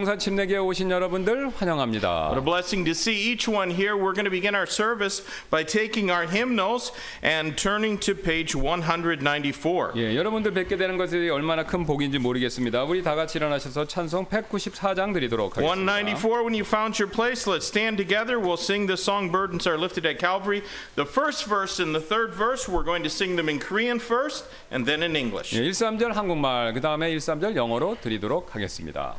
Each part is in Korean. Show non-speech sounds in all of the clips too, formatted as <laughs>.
항상 침례교회 오신 여러분들 What 환영합니다. a blessing to see each one here. We're going to begin our service by taking our hymnals and turning to page 194. 예, 여러분들 뵙게 되는 것이 얼마나 큰 복인지 모르겠습니다. 우리 다 같이 일어나셔서 찬송 194장 드리도록 하겠습니다. 194, when you found your place, let's stand together. We'll sing the song Burdens Are Lifted at Calvary. The first verse and the third verse, we're going to sing them in Korean first and then in English. 예, 1, 3절 한국말, 그 다음에 1, 3절 영어로 드리도록 하겠습니다.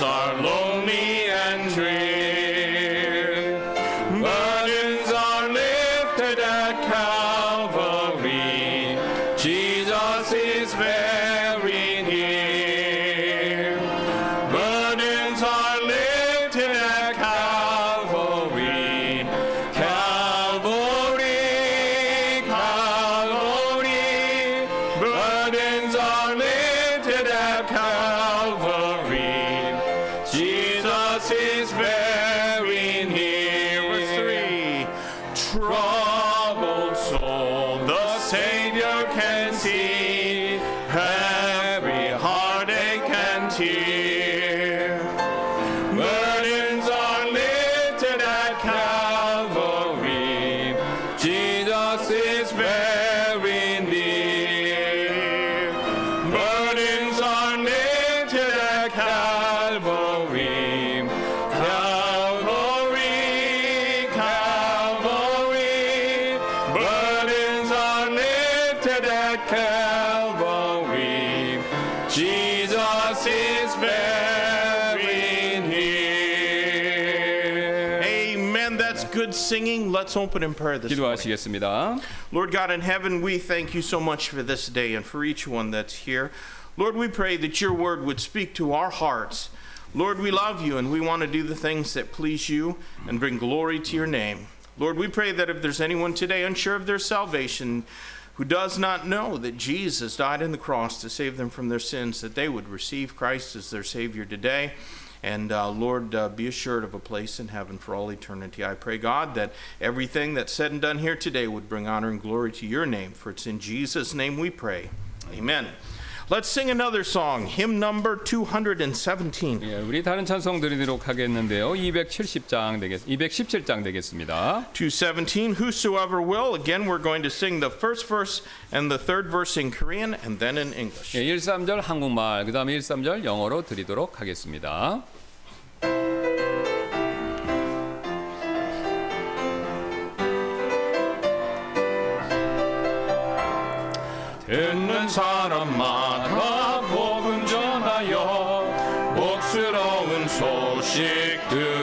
Are lonely and drear Let's open in prayer this morning. 기도하시겠습니다. Lord God in heaven, we thank you so much for this day and for each one that's here. Lord, we pray that your word would speak to our hearts. Lord, we love you and we want to do the things that please you and bring glory to your name. Lord, we pray that if there's anyone today unsure of their salvation, who does not know that Jesus died on the cross to save them from their sins, that they would receive Christ as their Savior today. And uh, Lord, uh, be assured of a place in heaven for all eternity. I pray, God, that everything that's said and done here today would bring honor and glory to your name. For it's in Jesus' name we pray. Amen. Let's sing another song, hymn number 217. 예, 우리 다른 찬송 드리도록 하겠는데요. 270장 되겠 217장 되겠습니다. 217, Whosoever Will. Again, we're going to sing the first verse and the third verse in Korean and then in English. 예, 1, 3절 한국말, 그다음에 1, 3절 영어로 드리도록 하겠습니다. 듣는 사람마다 복음 전하여 복스러운 소식 들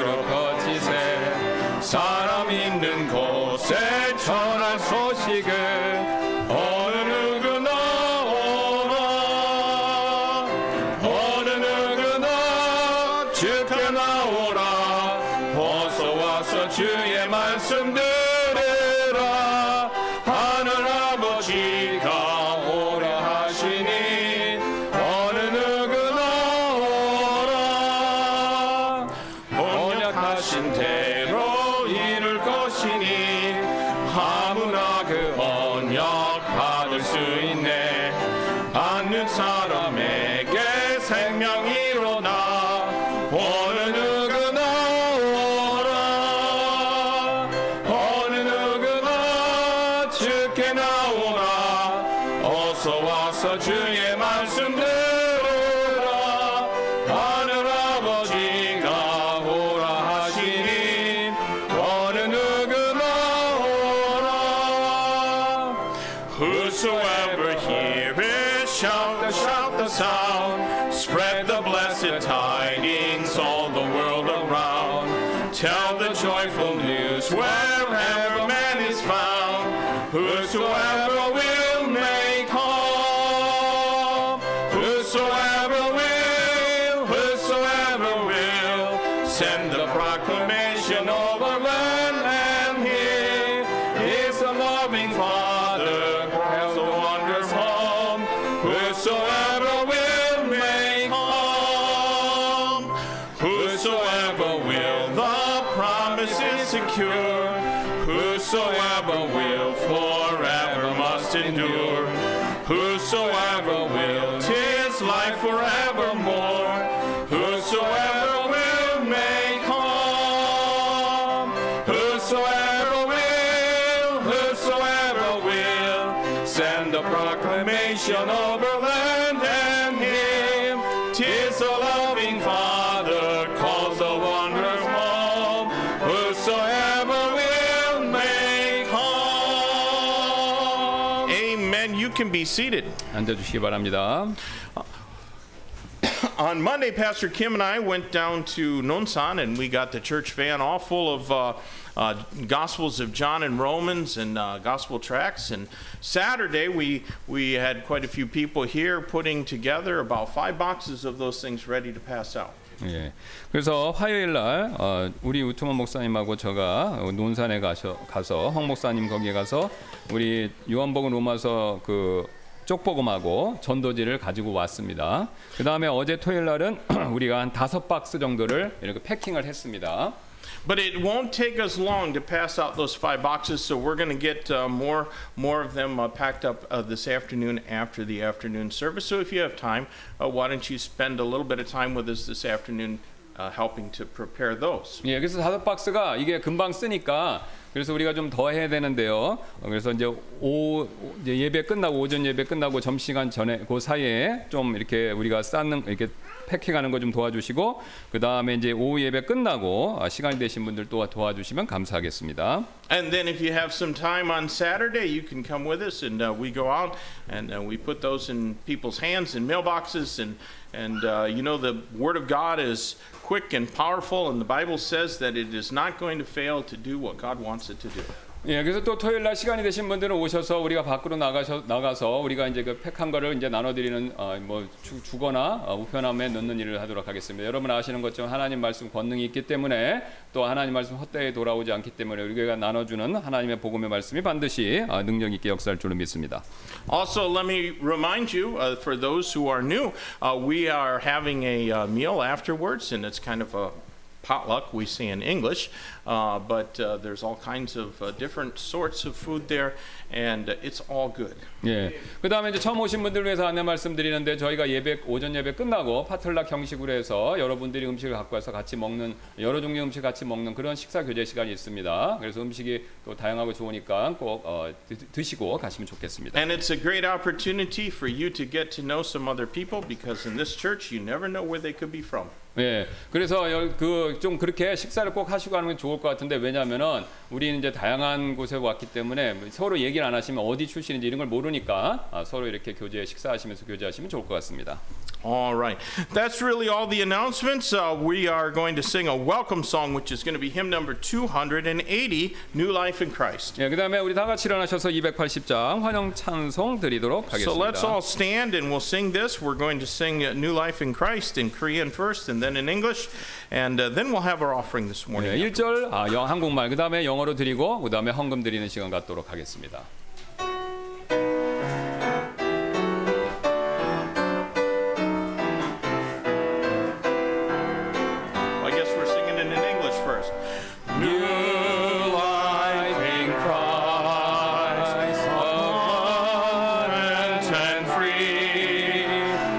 is a be seated 앉아주시기 바랍니다. <coughs> on Monday, Pastor Kim and I went down to Nonsan and we got the church van all full of uh, uh, Gospels of John and Romans and uh, Gospel tracts. And Saturday, we, we had quite a few people here putting together about five boxes of those things ready to pass out. 예. 그래서 화요일 날 어, 우리 우트먼 목사님하고 어, 논산에 가서 가서 황 목사님 거기에 가서 우리 요한복음 로마서 그 쪽복음하고 전도지를 가지고 왔습니다. 그 다음에 어제 토요일 날은 <clears throat> 우리가 한 다섯 박스 정도를 이렇게 패킹을 했습니다. But it won't take us long to pass out those five boxes, so we're going to get uh, more more of them uh, packed up uh, this afternoon after the afternoon service. So if you have time, uh, why don't you spend a little bit of time with us this afternoon, uh, helping to prepare those? 예, 그래서 다섯 박스가 이게 금방 쓰니까 그래서 우리가 좀 더 해야 되는데요. 어, 그래서 이제 오 이제 예배 끝나고 오전 예배 끝나고 점 시간 전에 그 사이에 좀 이렇게 우리가 쌓는 이렇게 패킹하는 거 좀 도와주시고 그 다음에 이제 오후 예배 끝나고 아, 시간이 되신 분들 또 도와주시면 감사하겠습니다. And then if you have some time on Saturday, you can come with us, and uh, we go out and uh, we put those in people's hands in mailboxes, and and uh, you know the Word of God is quick and powerful, and the Bible says that it is not going to fail to do what God wants it to do. 예, 그래서 또 토요일 날 시간이 되신 분들은 오셔서 우리가 밖으로 나가서 나가서 우리가 이제 그 팩 한 거를 이제 나눠드리는 어, 뭐 주, 주거나 어, 우편함에 넣는 일을 하도록 하겠습니다. 여러분 아시는 것처럼 하나님 말씀 권능이 있기 때문에 또 하나님 말씀 헛되이 돌아오지 않기 때문에 우리가 나눠주는 하나님의 복음의 말씀이 반드시 어, 능력 있게 역사할 줄로 믿습니다. Also, let me remind you, uh, for those who are new, uh, we are having a uh, meal afterwards, and it's kind of a potluck, we see in English, uh, but uh, there's all kinds of uh, different sorts of food there, and uh, it's all good. 예. 그 다음에 이제 처음 오신 분들 위해서 안내 말씀드리는데 저희가 예배 오전 예배 끝나고 파틀락 형식으로 해서 여러분들이 음식을 갖고 와서 같이 먹는 여러 종류 음식 같이 먹는 그런 식사 교제 시간이 있습니다. 그래서 음식이 또 다양하고 좋으니까 꼭 어, 드, 드시고 가시면 좋겠습니다. And it's a great opportunity for you to get to know some other people because in this church you never know where they could be from. 예. 그래서 그 좀 그렇게 식사를 꼭 하시고 하는 게 좋을 것 같은데 왜냐하면은 우리는 이제 다양한 곳에 왔기 때문에 서로 얘기 를 안 하시면 어디 출신인지 이런 걸 모르니까 아, 서로 이렇게 교제 식사하시면서 교제하시면 좋을 것 같습니다. All right. That's really all the announcements. Uh, we are going to sing a welcome song, which is going to be hymn number 280, New Life in Christ. 예, 그다음에 우리 다 같이 일어나셔서 280장 환영 찬송 드리도록 So let's 하겠습니다. all stand and we'll sing this. We're going to sing uh, New Life in Christ in Korean first and then in English. And uh, then we'll have our offering this morning. 네, 1절 아, 영, 한국말 그다음에 영어로 드리고 그다음에 헌금 드리는 시간 갖도록 하겠습니다.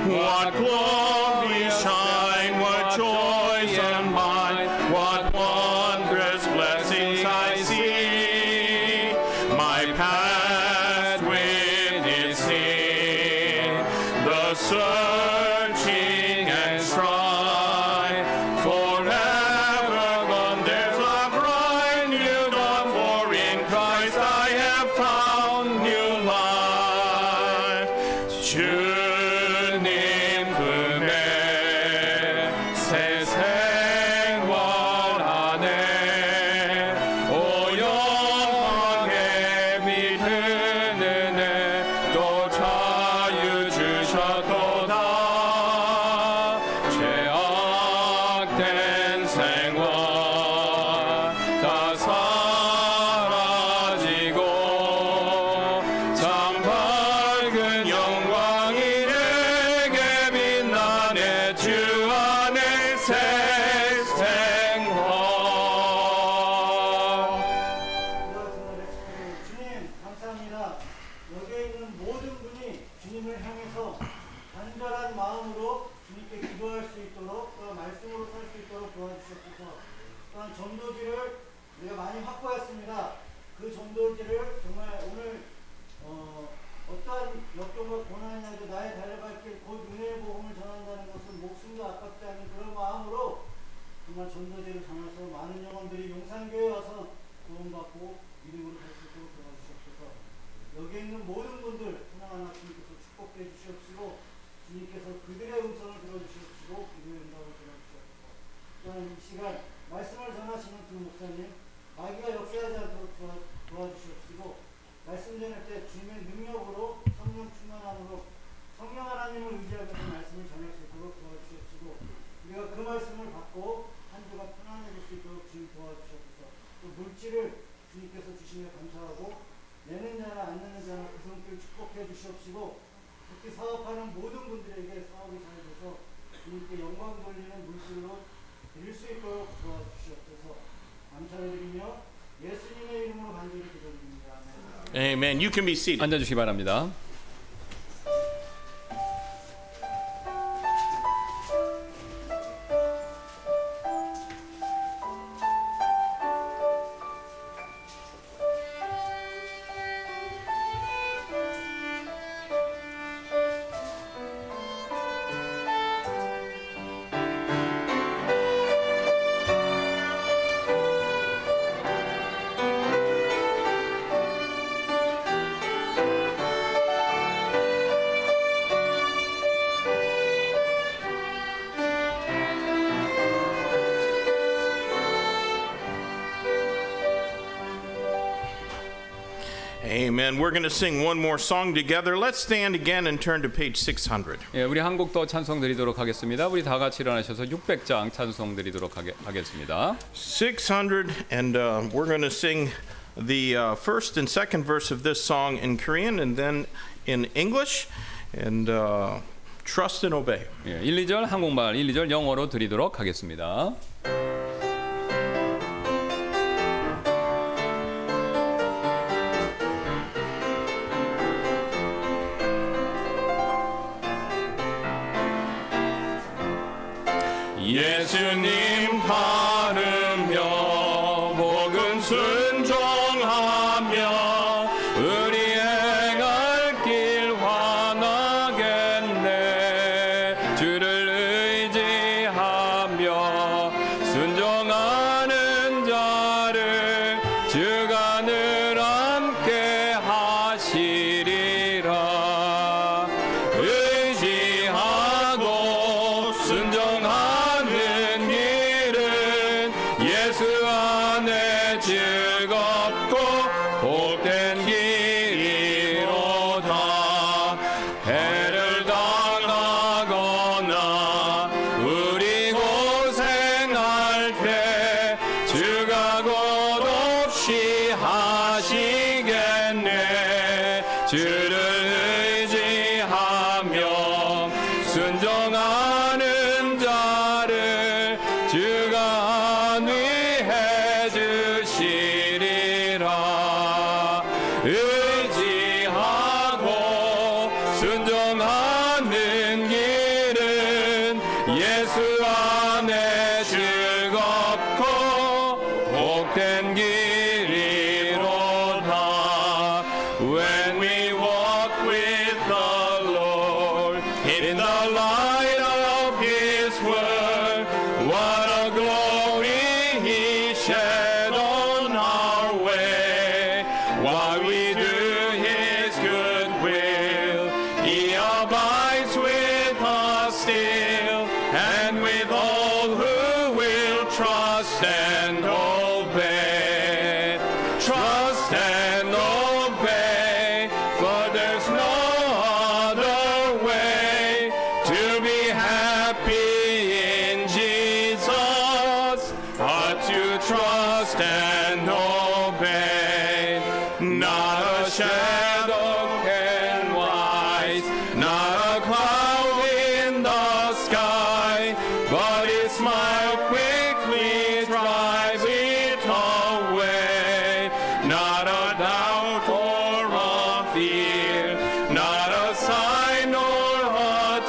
What glory shine, what joy. eso. Yeah. 도와주셔서 또 물질을 주님께서 주시며 감사하고 내는 자나 안 내는 자나 그 성길 축복해 주시옵시고 특히 사업하는 모든 분들에게 사업이 잘 돼서 주님께 영광 돌리는 물질로 드릴 수 있도록 도와주시옵소서 감사드리며 예수님의 이름으로 간절히 기도드립니다. 아멘. 앉아주시기 바랍니다. We're going to sing one more song together. Let's stand again and turn to page 600. 예, 우리 한 찬송 드리도록 하겠습니다. 우리 다 같이 일어나셔서 600장 찬송 드리도록 하게, 하겠습니다. 600 and uh, we're going to sing the uh, first and second verse of this song in Korean and then in English and uh, trust and obey. 예, 1, 2절 한국말, 1, 2절 영어로 드리도록 하겠습니다.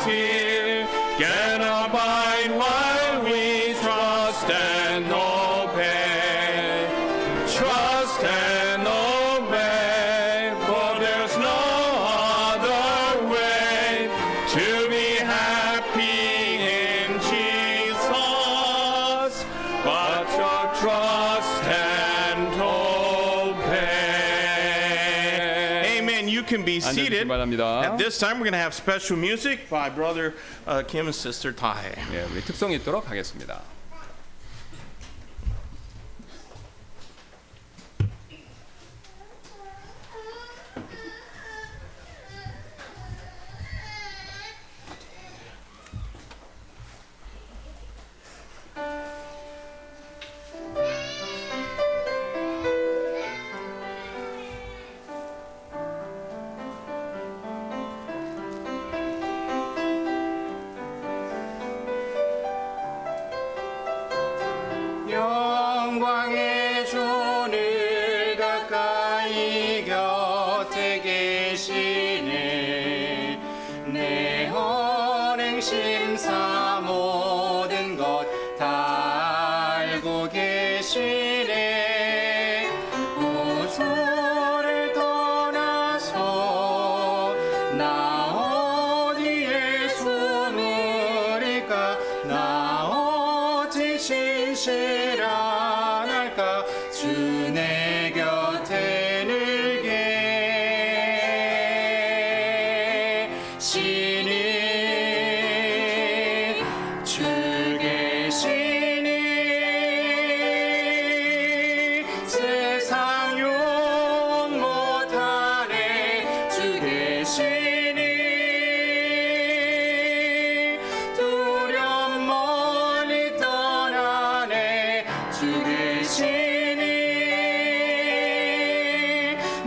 team. seated. At this time, we're going to have special music by brother uh, Kim and sister Tae. 예, 우리 특성이 있도록 하겠습니다.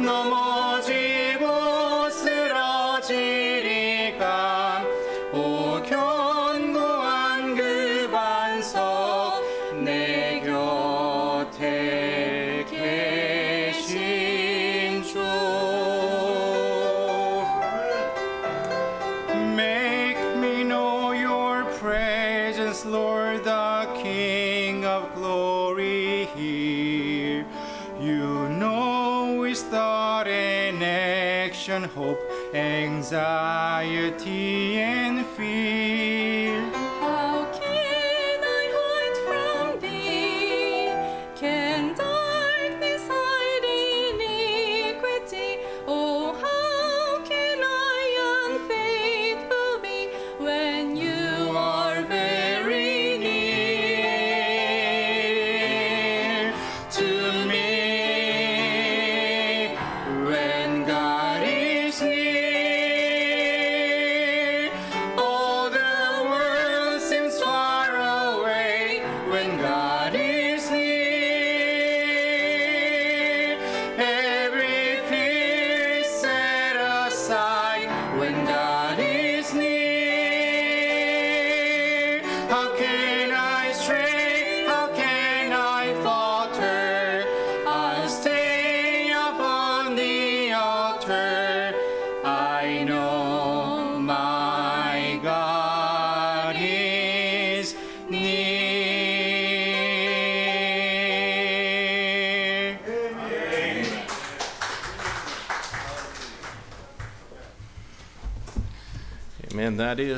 no more. anxiety and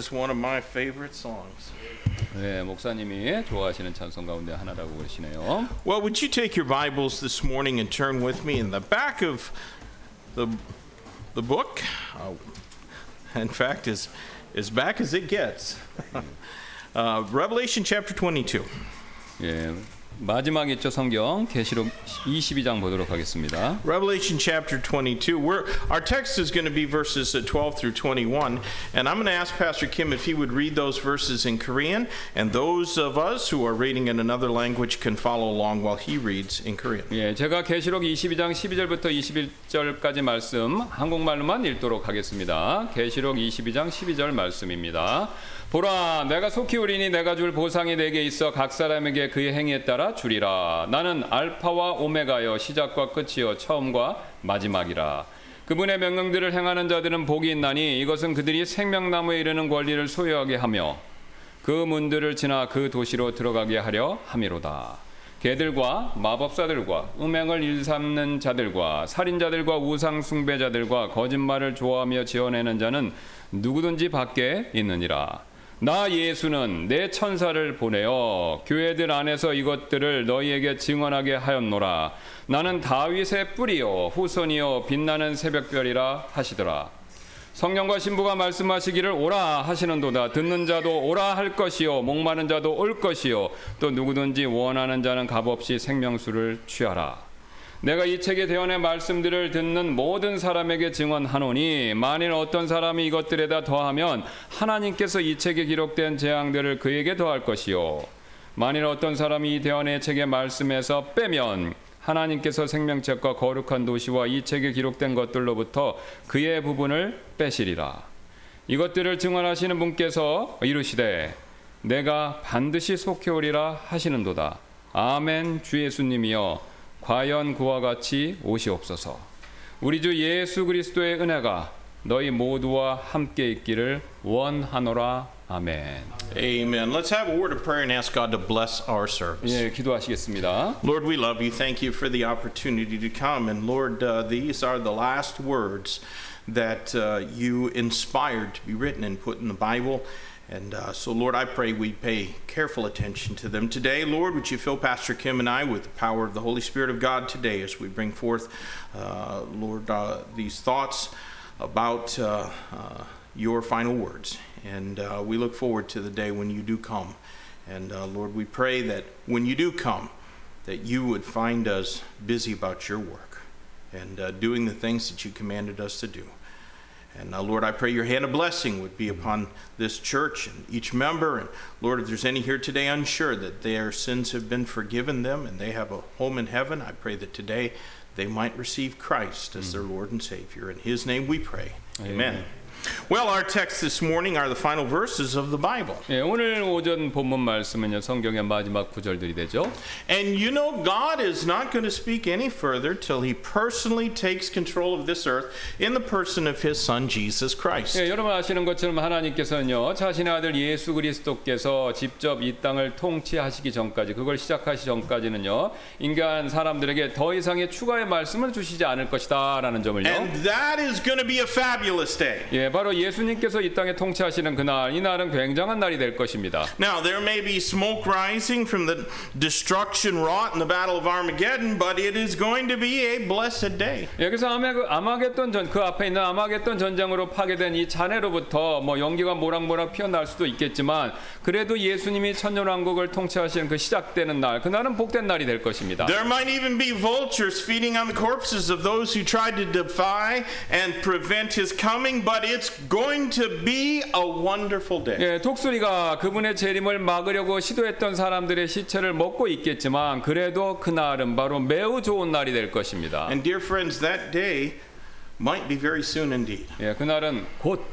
is one of my favorite songs. 네, 목사님이 좋아하시는 찬송 가운데 하나라고 그러시네요. Well, would you take your Bibles this morning and turn with me in the back of the, the book? Uh, in fact, as, as back as it gets. <laughs> uh, Revelation chapter 22. 예, 마지막 있죠 성경 계시록 22장 보도록 하겠습니다. Revelation chapter 22. We're, our text is going to be verses uh, 12 through 21. And I'm going to ask Pastor Kim if he would read those verses in Korean. And those of us who are reading in another language can follow along while he reads in Korean. 예, 제가 계시록 22장 12절부터 21절까지 말씀 한국말로만 읽도록 하겠습니다. 계시록 22장 12절 말씀입니다. 보라, 내가 속히 오리니 내가 줄 보상이 내게 있어 각 사람에게 그의 행위에 따라 주리라. 나는 알파와 오메가여 시작과 끝이요 처음과 마지막이라. 그분의 명령들을 행하는 자들은 복이 있나니 이것은 그들이 생명나무에 이르는 권리를 소유하게 하며 그 문들을 지나 그 도시로 들어가게 하려 함이로다. 개들과 마법사들과 음행을 일삼는 자들과 살인자들과 우상 숭배자들과 거짓말을 좋아하며 지어내는 자는 누구든지 밖에 있느니라. 나 예수는 내 천사를 보내어 교회들 안에서 이것들을 너희에게 증언하게 하였노라. 나는 다윗의 뿌리요 후손이요 빛나는 새벽별이라 하시더라. 성령과 신부가 말씀하시기를 오라 하시는도다 듣는 자도 오라 할 것이요 목마른 자도 올 것이요 또 누구든지 원하는 자는 값없이 생명수를 취하라 내가 이 책의 대언의 말씀들을 듣는 모든 사람에게 증언하노니 만일 어떤 사람이 이것들에다 더하면 하나님께서 이 책에 기록된 재앙들을 그에게 더할 것이요 만일 어떤 사람이 이 대언의 책의 말씀에서 빼면 하나님께서 생명책과 거룩한 도시와 이 책에 기록된 것들로부터 그의 부분을 빼시리라. 이것들을 증언하시는 분께서 이르시되 내가 반드시 속해 오리라 하시는도다. 아멘 주 예수님이여 과연 그와 같이 오시옵소서. 우리 주 예수 그리스도의 은혜가 너희 모두와 함께 있기를 원하노라. 아멘. Amen. Let's have a word of prayer and ask God to bless our service. 예, 기도하시겠습니다. Lord, we love you. Thank you for the opportunity to come. And Lord, uh, these are the last words that uh, you inspired to be written and put in the Bible. And uh, so, Lord, I pray we pay careful attention to them today. Lord, would you fill Pastor Kim and I with the power of the Holy Spirit of God today as we bring forth, uh, Lord, uh, these thoughts about uh, uh, your final words. And uh, we look forward to the day when you do come. And Lord, we pray that when you do come, that you would find us busy about your work and doing the things that you commanded us to do. And uh, Lord, I pray your hand of blessing would be upon this church and each member. And Lord, if there's any here today unsure that their sins have been forgiven them and they have a home in heaven, I pray that today they might receive Christ as their Lord and Savior. In his name we pray. Amen. Amen. Well, our text this morning are the final verses of the Bible. 예, 오늘 오전 본문 말씀은요 성경의 마지막 구절들이 되죠. And you know, God is not going to speak any further till He personally takes control of this earth in the person of His Son, Jesus Christ. 예, 여러분 아시는 것처럼 하나님께서는요 자신의 아들 예수 그리스도께서 직접 이 땅을 통치하시기 전까지 그걸 시작하시 전까지는요 인간 사람들에게 더 이상의 추가의 말씀을 주시지 않을 것이다라는 점을요. And that is going to be a fabulous day. 예, 바로 예수님께서 이 땅에 통치하시는 그날, 이 날은 굉장한 날이 될 것입니다. Now, there may be smoke rising from the destruction wrought in the Battle of Armageddon, but it is going to be a blessed day. 예, 아마 그 아마겟돈 전, 그 앞에 있는 아마겟돈 전쟁으로 파괴된 이 잔해로부터 뭐 연기가 모락모락 피어날 수도 있겠지만 그래도 예수님이 천년 왕국을 통치하시는 그 시작되는 날, 그날은 복된 날이 될 것입니다. There might even be vultures feeding on the corpses of those who tried to defy and prevent his coming, but it's going to be a wonderful day. 예, 독수리가 그분의 재림을 막으려고 시도했던 사람들의 시체를 먹고 있겠지만 그래도 그날은 바로 매우 좋은 날이 될 것입니다. And dear friends, that day might be very soon indeed. 예, 그날은 곧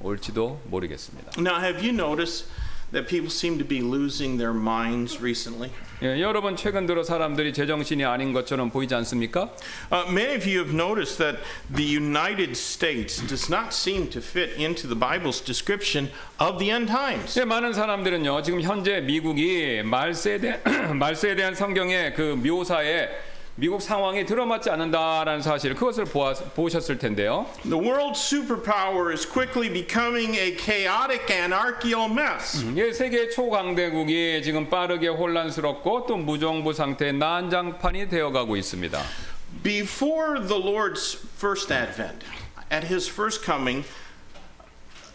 올지도 모르겠습니다. Now, have you noticed that people seem to be losing their minds recently? 예, 여러분 최근 들어 사람들이 제정신이 아닌 것처럼 보이지 않습니까? Uh, many of you have noticed that the United States does not seem to fit into the Bible's description of the end times. 예, 많은 사람들은요 지금 현재 미국이 말세에 대한 <clears throat> 말세에 대한 성경의 그 묘사에 미국 상황이 들어맞지 않는다라는 사실 그것을 보아, 보셨을 텐데요. The world's superpower is quickly becoming a chaotic anarchical mess. 예, 세계 초강대국이 지금 빠르게 혼란스럽고 또 무정부 상태의 난장판이 되어가고 있습니다. Before the Lord's first advent, at his first coming,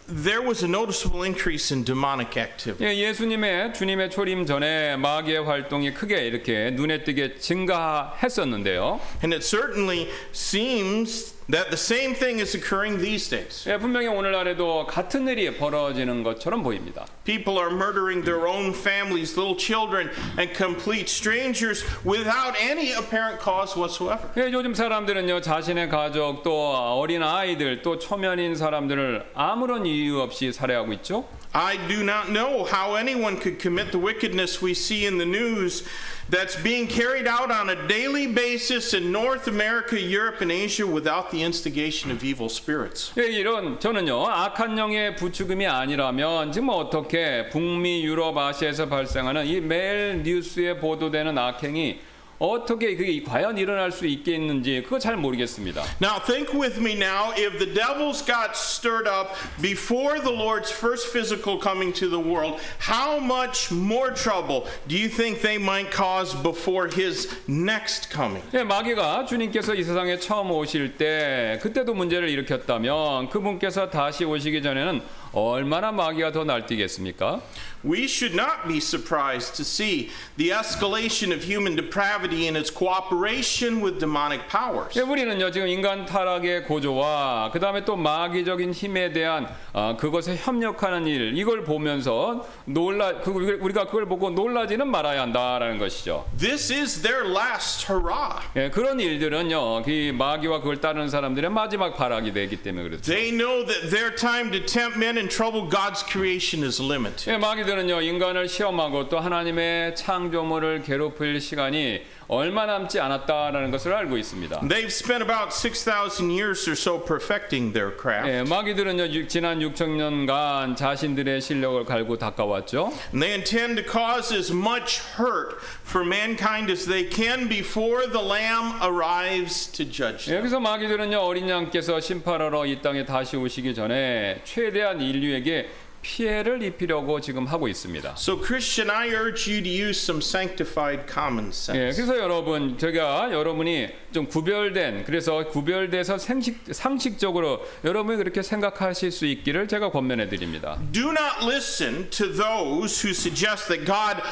there was a noticeable increase in demonic activity. 예, 예수님의 주님의 초림 전에 마귀의 활동이 크게 이렇게 눈에 띄게 증가했었는데요. And it certainly seems that the same thing is occurring these days. 예, 분명히 오늘날에도 같은 일이 벌어지는 것처럼 보입니다. People are murdering their own families, little children, and complete strangers without any apparent cause whatsoever. 예, 요즘 사람들은요 자신의 가족 또 어린 아이들 또 초면인 사람들을 아무런 이유 없이 살해하고 있죠. I do not know how anyone could commit the wickedness we see in the news that's being carried out on a daily basis in North America, Europe, and Asia without the instigation of evil spirits. 예, 이런 저는요 악한 영의 부추김이 아니라면 지금 어떻게 북미 유럽 아시아에서 발생하는 이 매일 뉴스에 보도되는 악행이 어떻게 그게 과연 일어날 수 있겠는지 그거 잘 모르겠습니다. Now, think with me now if the devils got stirred up before the Lord's first physical coming to the world, how much more trouble do you think they might cause before his next coming? 예, 마귀가 주님께서 이 세상에 처음 오실 때 그때도 문제를 일으켰다면 그분께서 다시 오시기 전에는 얼마나 마귀가 더 날뛰겠습니까? We should not be surprised to see the escalation of human depravity in its cooperation with demonic powers. 예, 우리는요 지금 인간 타락의 고조와 그 다음에 또 마귀적인 힘에 대한 아, 그것에 협력하는 일 이걸 보면서 놀라 그, 우리가 그걸 보고 놀라지는 말아야 한다라는 것이죠. This is their last hurrah. 예, 그런 일들은요 그 마귀와 그걸 따르는 사람들의 마지막 발악이 되기 때문에 그렇죠. They know that their time to tempt men and trouble God's creation is limited. 예, 마귀들은요 인간을 시험하고 또 하나님의 창조물을 괴롭힐 시간이 얼마 남지 않았다라는 것을 알고 있습니다. They've spent about 6,000 years or so perfecting their craft. 예, 마귀들은요 유- 지난 6천 년간 자신들의 실력을 갈고 닦아왔죠. And they intend to cause as much hurt for mankind as they can before the Lamb arrives to judge them. 여기서 마귀들은요 어린 양께서 심판하러 이 땅에 다시 오시기 전에 최대한 인류에게 피해를 입히려고 지금 하고 있습니다. So, Christian, I urge you to use some sanctified common 예, sense. 그래서 여러분 제가 여러분이 좀 구별된 그래서 구별돼서 생식, 상식적으로 여러분이 그렇게 생각하실 수 있기를 제가 권면해 드립니다. Do not listen to those who suggest that God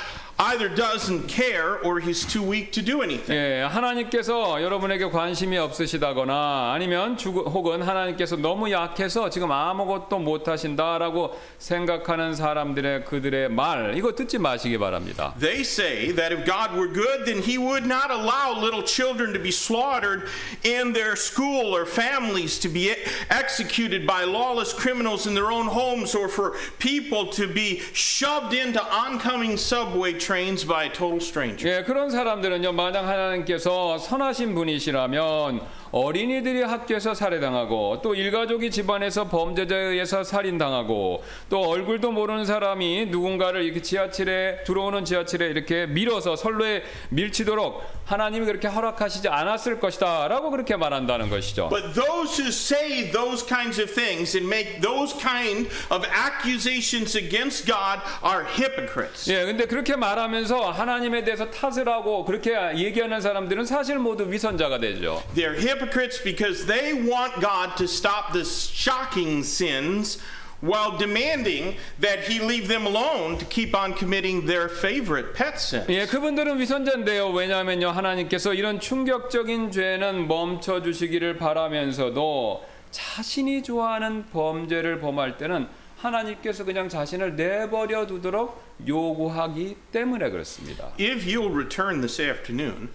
either doesn't care or he's too weak to do anything. 예, 하나님께서 여러분에게 관심이 없으시다거나 아니면 주, 혹은 하나님께서 너무 약해서 지금 아무것도 못 하신다라고 생각하는 사람들의 그들의 말 이거 듣지 마시기 바랍니다. They say that if God were good, then he would not allow little children to be slaughtered in their school or families to be executed by lawless criminals in their own homes or for people to be shoved into oncoming subway trains By a total stranger. 예, 그런 사람들은요, 만약 하나님께서 선하신 분이시라면 어린이들이 학교에서 살해당하고 또 일가족이 집안에서 범죄자에 의해서 살인당하고 또 얼굴도 모르는 사람이 누군가를 이렇게 지하철에 들어오는 지하철에 이렇게 밀어서 선로에 밀치도록 하나님이 그렇게 허락하시지 않았을 것이다라고 그렇게 말한다는 것이죠. But those who say those kinds of things and make those kind of accusations against God are hypocrites. 예, 근데 그렇게 말 하면서 하나님에 대해서 탓을 하고 그렇게 얘기하는 사람들은 사실 모두 위선자가 되죠. They're hypocrites because they want God to stop the shocking sins while demanding that He leave them alone to keep on committing their favorite pet sin. 예, 그분들은 위선자인데요. 왜냐하면요, 하나님께서 이런 충격적인 죄는 멈춰 주시기를 바라면서도 자신이 좋아하는 범죄를 범할 때는 하나님께서 그냥 자신을 내버려 두도록 요구하기 때문에 그렇습니다. If you'll return this afternoon,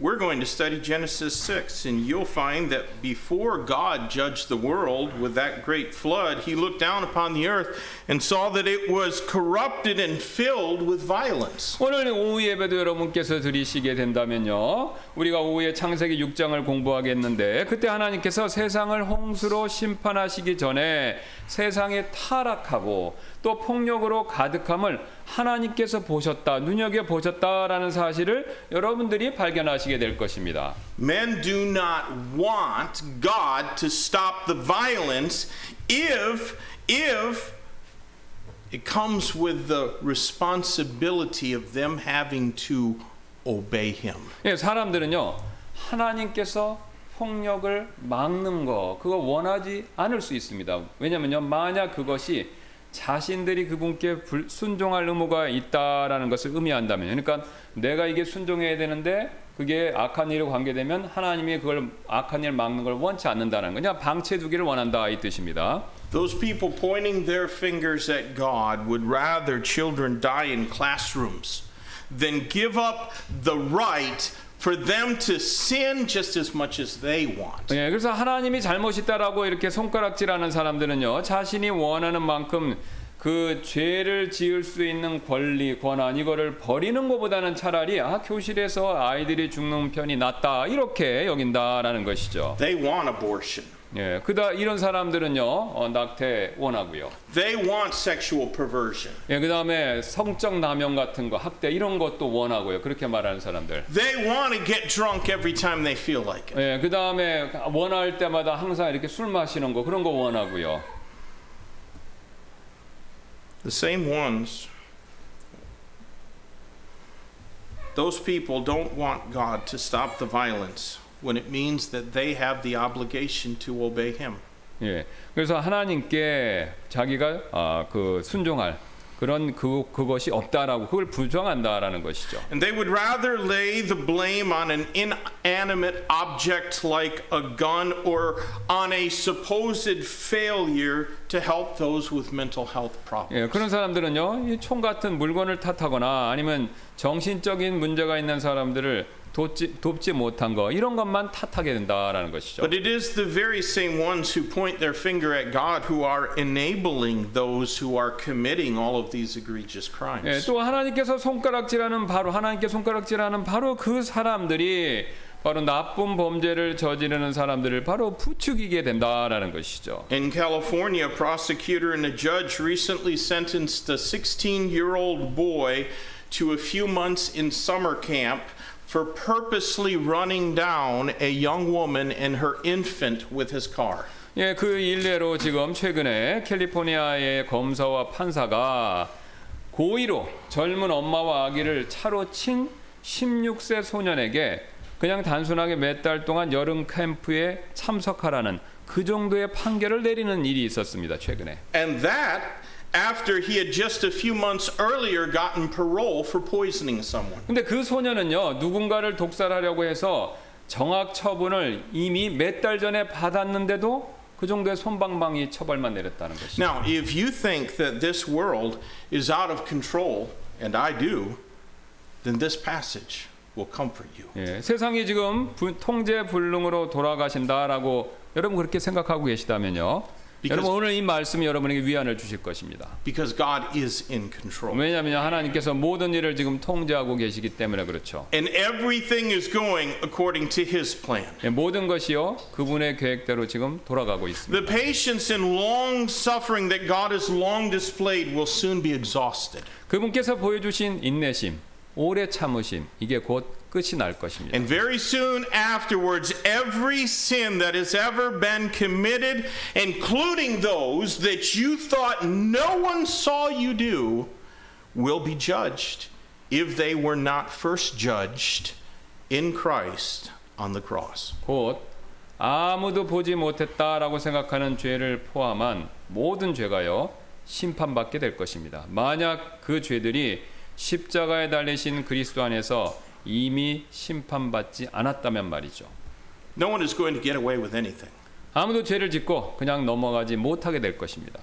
we're going to study Genesis 6, and you'll find that before God judged the world with that great flood, he looked down upon the earth and saw that it was corrupted and filled with violence. 오늘 오후 예배도 여러분께서 드리시게 된다면요. 우리가 오후에 창세기 6장을 공부하겠는데 그때 하나님께서 세상을 홍수로 심판하시기 전에 세상에 타락하고 또 폭력으로 가득함을 하나님께서 보셨다, 눈여겨 보셨다라는 사실을 여러분들이 발견하시게 하시게 될 것입니다. Men do not want God to stop the violence if if it comes with the responsibility of them having to obey him. 예, 사람들은요 하나님께서 폭력을 막는 거 그거 원하지 않을 수 있습니다. 왜냐면요 만약 그것이 자신들이 그분께 불- 순종할 의무가 있다라는 것을 의미한다면, 그러니까 내가 이게 순종해야 되는데 그게 악한 일에 관계되면 하나님이 그걸 악한 일 막는 걸 원치 않는다는 거, 그냥 방치해두기를 원한다 이 뜻입니다. Those people pointing their fingers at God would rather children die in classrooms than give up the right for them to sin just as much as they want. 예, 그래서 하나님이 잘못있다라고 이렇게 손가락질하는 사람들은요, 자신이 원하는 만큼 그 죄를 지을 수 있는 권리, 권한 이거를 버리는 것보다는 차라리 아 교실에서 아이들이 죽는 편이 낫다 이렇게 여긴다라는 것이죠. They want abortion. 예, 그다 이런 사람들은요, 어, 낙태 원하고요. They want sexual perversion. 예, 그 다음에 성적 남용 같은 거, 학대 이런 것도 원하고요. 그렇게 말하는 사람들. They want to get drunk every time they feel like it. 예, 그 다음에 원할 때마다 항상 이렇게 술 마시는 거 그런 거 원하고요. The same ones. Those people don't want God to stop the violence when it means that they have the obligation to obey Him. 예. 그래서 하나님께 자기가 아, 그 순종할 그런 그 그것이 없다라고 그걸 부정한다라는 것이죠. And they would rather lay the blame on an inanimate object like a gun or on a supposed failure to help those with mental health problems. 예, 그런 사람들은요, 이 총 같은 물건을 탓하거나 아니면 정신적인 문제가 있는 사람들을 돕지, 돕지 못한 거 이런 것만 탓하게 된다라는 것이죠. But it is the very same ones who point their finger at God who are enabling those who are committing all of these egregious 예, crimes. 또 하나님께서 손가락질하는 바로 하나님께 손가락질하는 바로 그 사람들이 바로 나쁜 범죄를 저지르는 사람들을 바로 부추기게 된다라는 것이죠. In California, a prosecutor and a judge recently sentenced a 16 year old boy to a few months in summer camp for purposely running down a young woman and her infant with his car. 예, 그 일례로 지금 최근에 캘리포니아의 검사와 판사가 고의로 젊은 엄마와 아기를 차로 친 16세 소년에게 그냥 단순하게 몇 달 동안 여름 캠프에 참석하라는 그 정도의 판결을 내리는 일이 있었습니다. 최근에. And that after he had just a few months earlier gotten parole for poisoning someone. 근데 그 소년은요 누군가를 독살하려고 해서 정학 처분을 이미 몇 달 전에 받았는데도 그 정도의 손방망이 처벌만 내렸다는 것이죠. Now, if you think that this world is out of control, and I do, then this passage will comfort you. 예, 세상이 지금 부- 통제 불능으로 돌아가신다라고 여러분 그렇게 생각하고 계시다면요. Because- 여러분 오늘 이 말씀이 여러분에게 위안을 주실 것입니다. Because God is in control. 왜냐하면 하나님께서 모든 일을 지금 통제하고 계시기 때문에 그렇죠. And everything is going according to His plan. 예, 모든 것이요 그분의 계획대로 지금 돌아가고 있습니다. The patience and long suffering that God has long displayed will soon be exhausted. 그분께서 보여주신 인내심, 오래 참으심 이게 곧 끝이 날 것입니다. And very soon afterwards, every sin that has ever been committed, including those that you thought no one saw you do, will be judged if they were not first judged in Christ on the cross. 곧 아무도 보지 못했다라고 생각하는 죄를 포함한 모든 죄가요 심판받게 될 것입니다. 만약 그 죄들이 십자가에 달리신 그리스도 안에서 이미 심판받지 않았다면 말이죠. No one is going to get away with anything. 아무도 죄를 짓고 그냥 넘어가지 못하게 될 것입니다.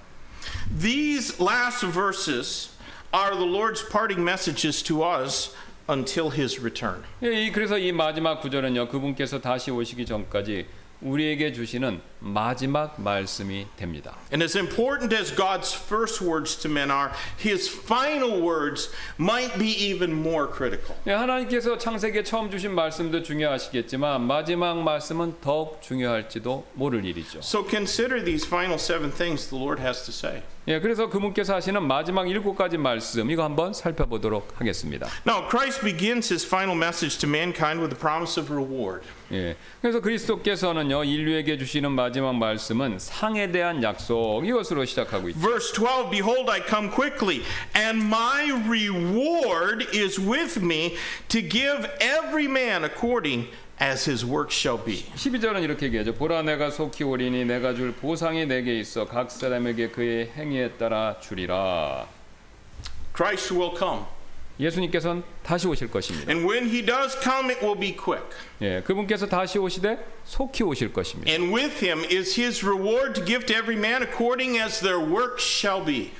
These last verses are the Lord's parting messages to us until his return. 예, 이- 그래서 이 마지막 구절은요 그분께서 다시 오시기 전까지 우리에게 주시는 마지막 말씀이 됩니다. And as important as God's first words to men are, his final words might be even more critical. 예, 하나님께서 창세기에 처음 주신 말씀도 중요하시겠지만 마지막 말씀은 더욱 중요할지도 모를 일이죠. So consider these final seven things the Lord has to say. 예, 그래서 그분께서 하시는 마지막 일곱 가지 말씀 이거 한번 살펴보도록 하겠습니다. Now, Christ begins his final message to mankind with the promise of reward. 예, 그래서 그리스도께서는요 인류에게 주시는 마지막 말씀은 상에 대한 약속 이것으로 시작하고 있죠. Verse 12 Behold, I come quickly, and my reward is with me to give every man according as his work shall be. 12절은 이렇게 얘기하죠. 보라 내가 속히 오리니 내가 줄 보상이 내게 있어 각 사람에게 그의 행위에 따라 주리라. Christ will come. 예수님께서는 다시 오실 것입니다. And when he does come, it will be quick. 예, 그분께서 다시 오시되 속히 오실 것입니다. And with him is his reward to give to every man according as their work shall be.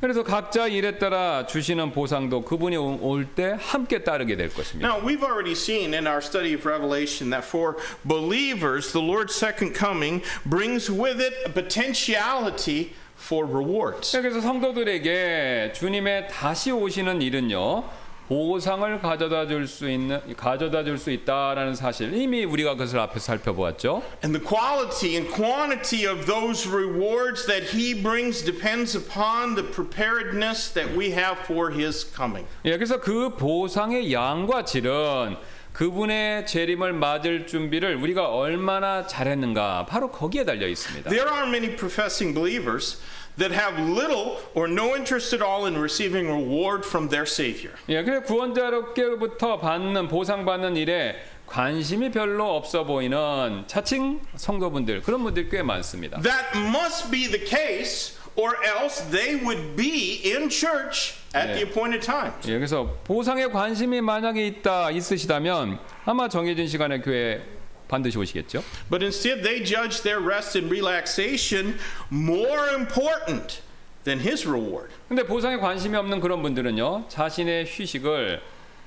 그래서 각자 일에 따라 주시는 보상도 그분이 올 때 함께 따르게 될 것입니다. Now, we've already seen in our study of Revelation that for believers, the Lord's second coming brings with it a potentiality for rewards. 그래서 성도들에게 주님의 다시 오시는 일은요. 보상을 가져다 줄 수 있는 가져다 줄 수 있다라는 사실 이미 우리가 그것을 앞에서 살펴보았죠. And the quality and quantity of those rewards that he brings depends upon the preparedness that we have for his coming. 예, 그래서 그 보상의 양과 질은 그분의 재림을 맞을 준비를 우리가 얼마나 잘했는가 바로 거기에 달려 있습니다. There are many professing believers that have little or no interest at all in receiving reward from their Savior. 예, 그래 구원자로부터 받는 보상받는 일에 관심이 별로 없어 보이는 자칭 성도분들 그런 분들이 꽤 많습니다. That must be the case, or else they would be in church at the Yeah. appointed times. 예, 그래서 보상에 관심이 만약에 있다 있으시다면 아마 정해진 시간에 교회 반드시 오시겠죠. But instead, they judge their rest and relaxation more important than His reward. 근데 보상에 관심이 없는 그런 분들은요 자신의 휴식을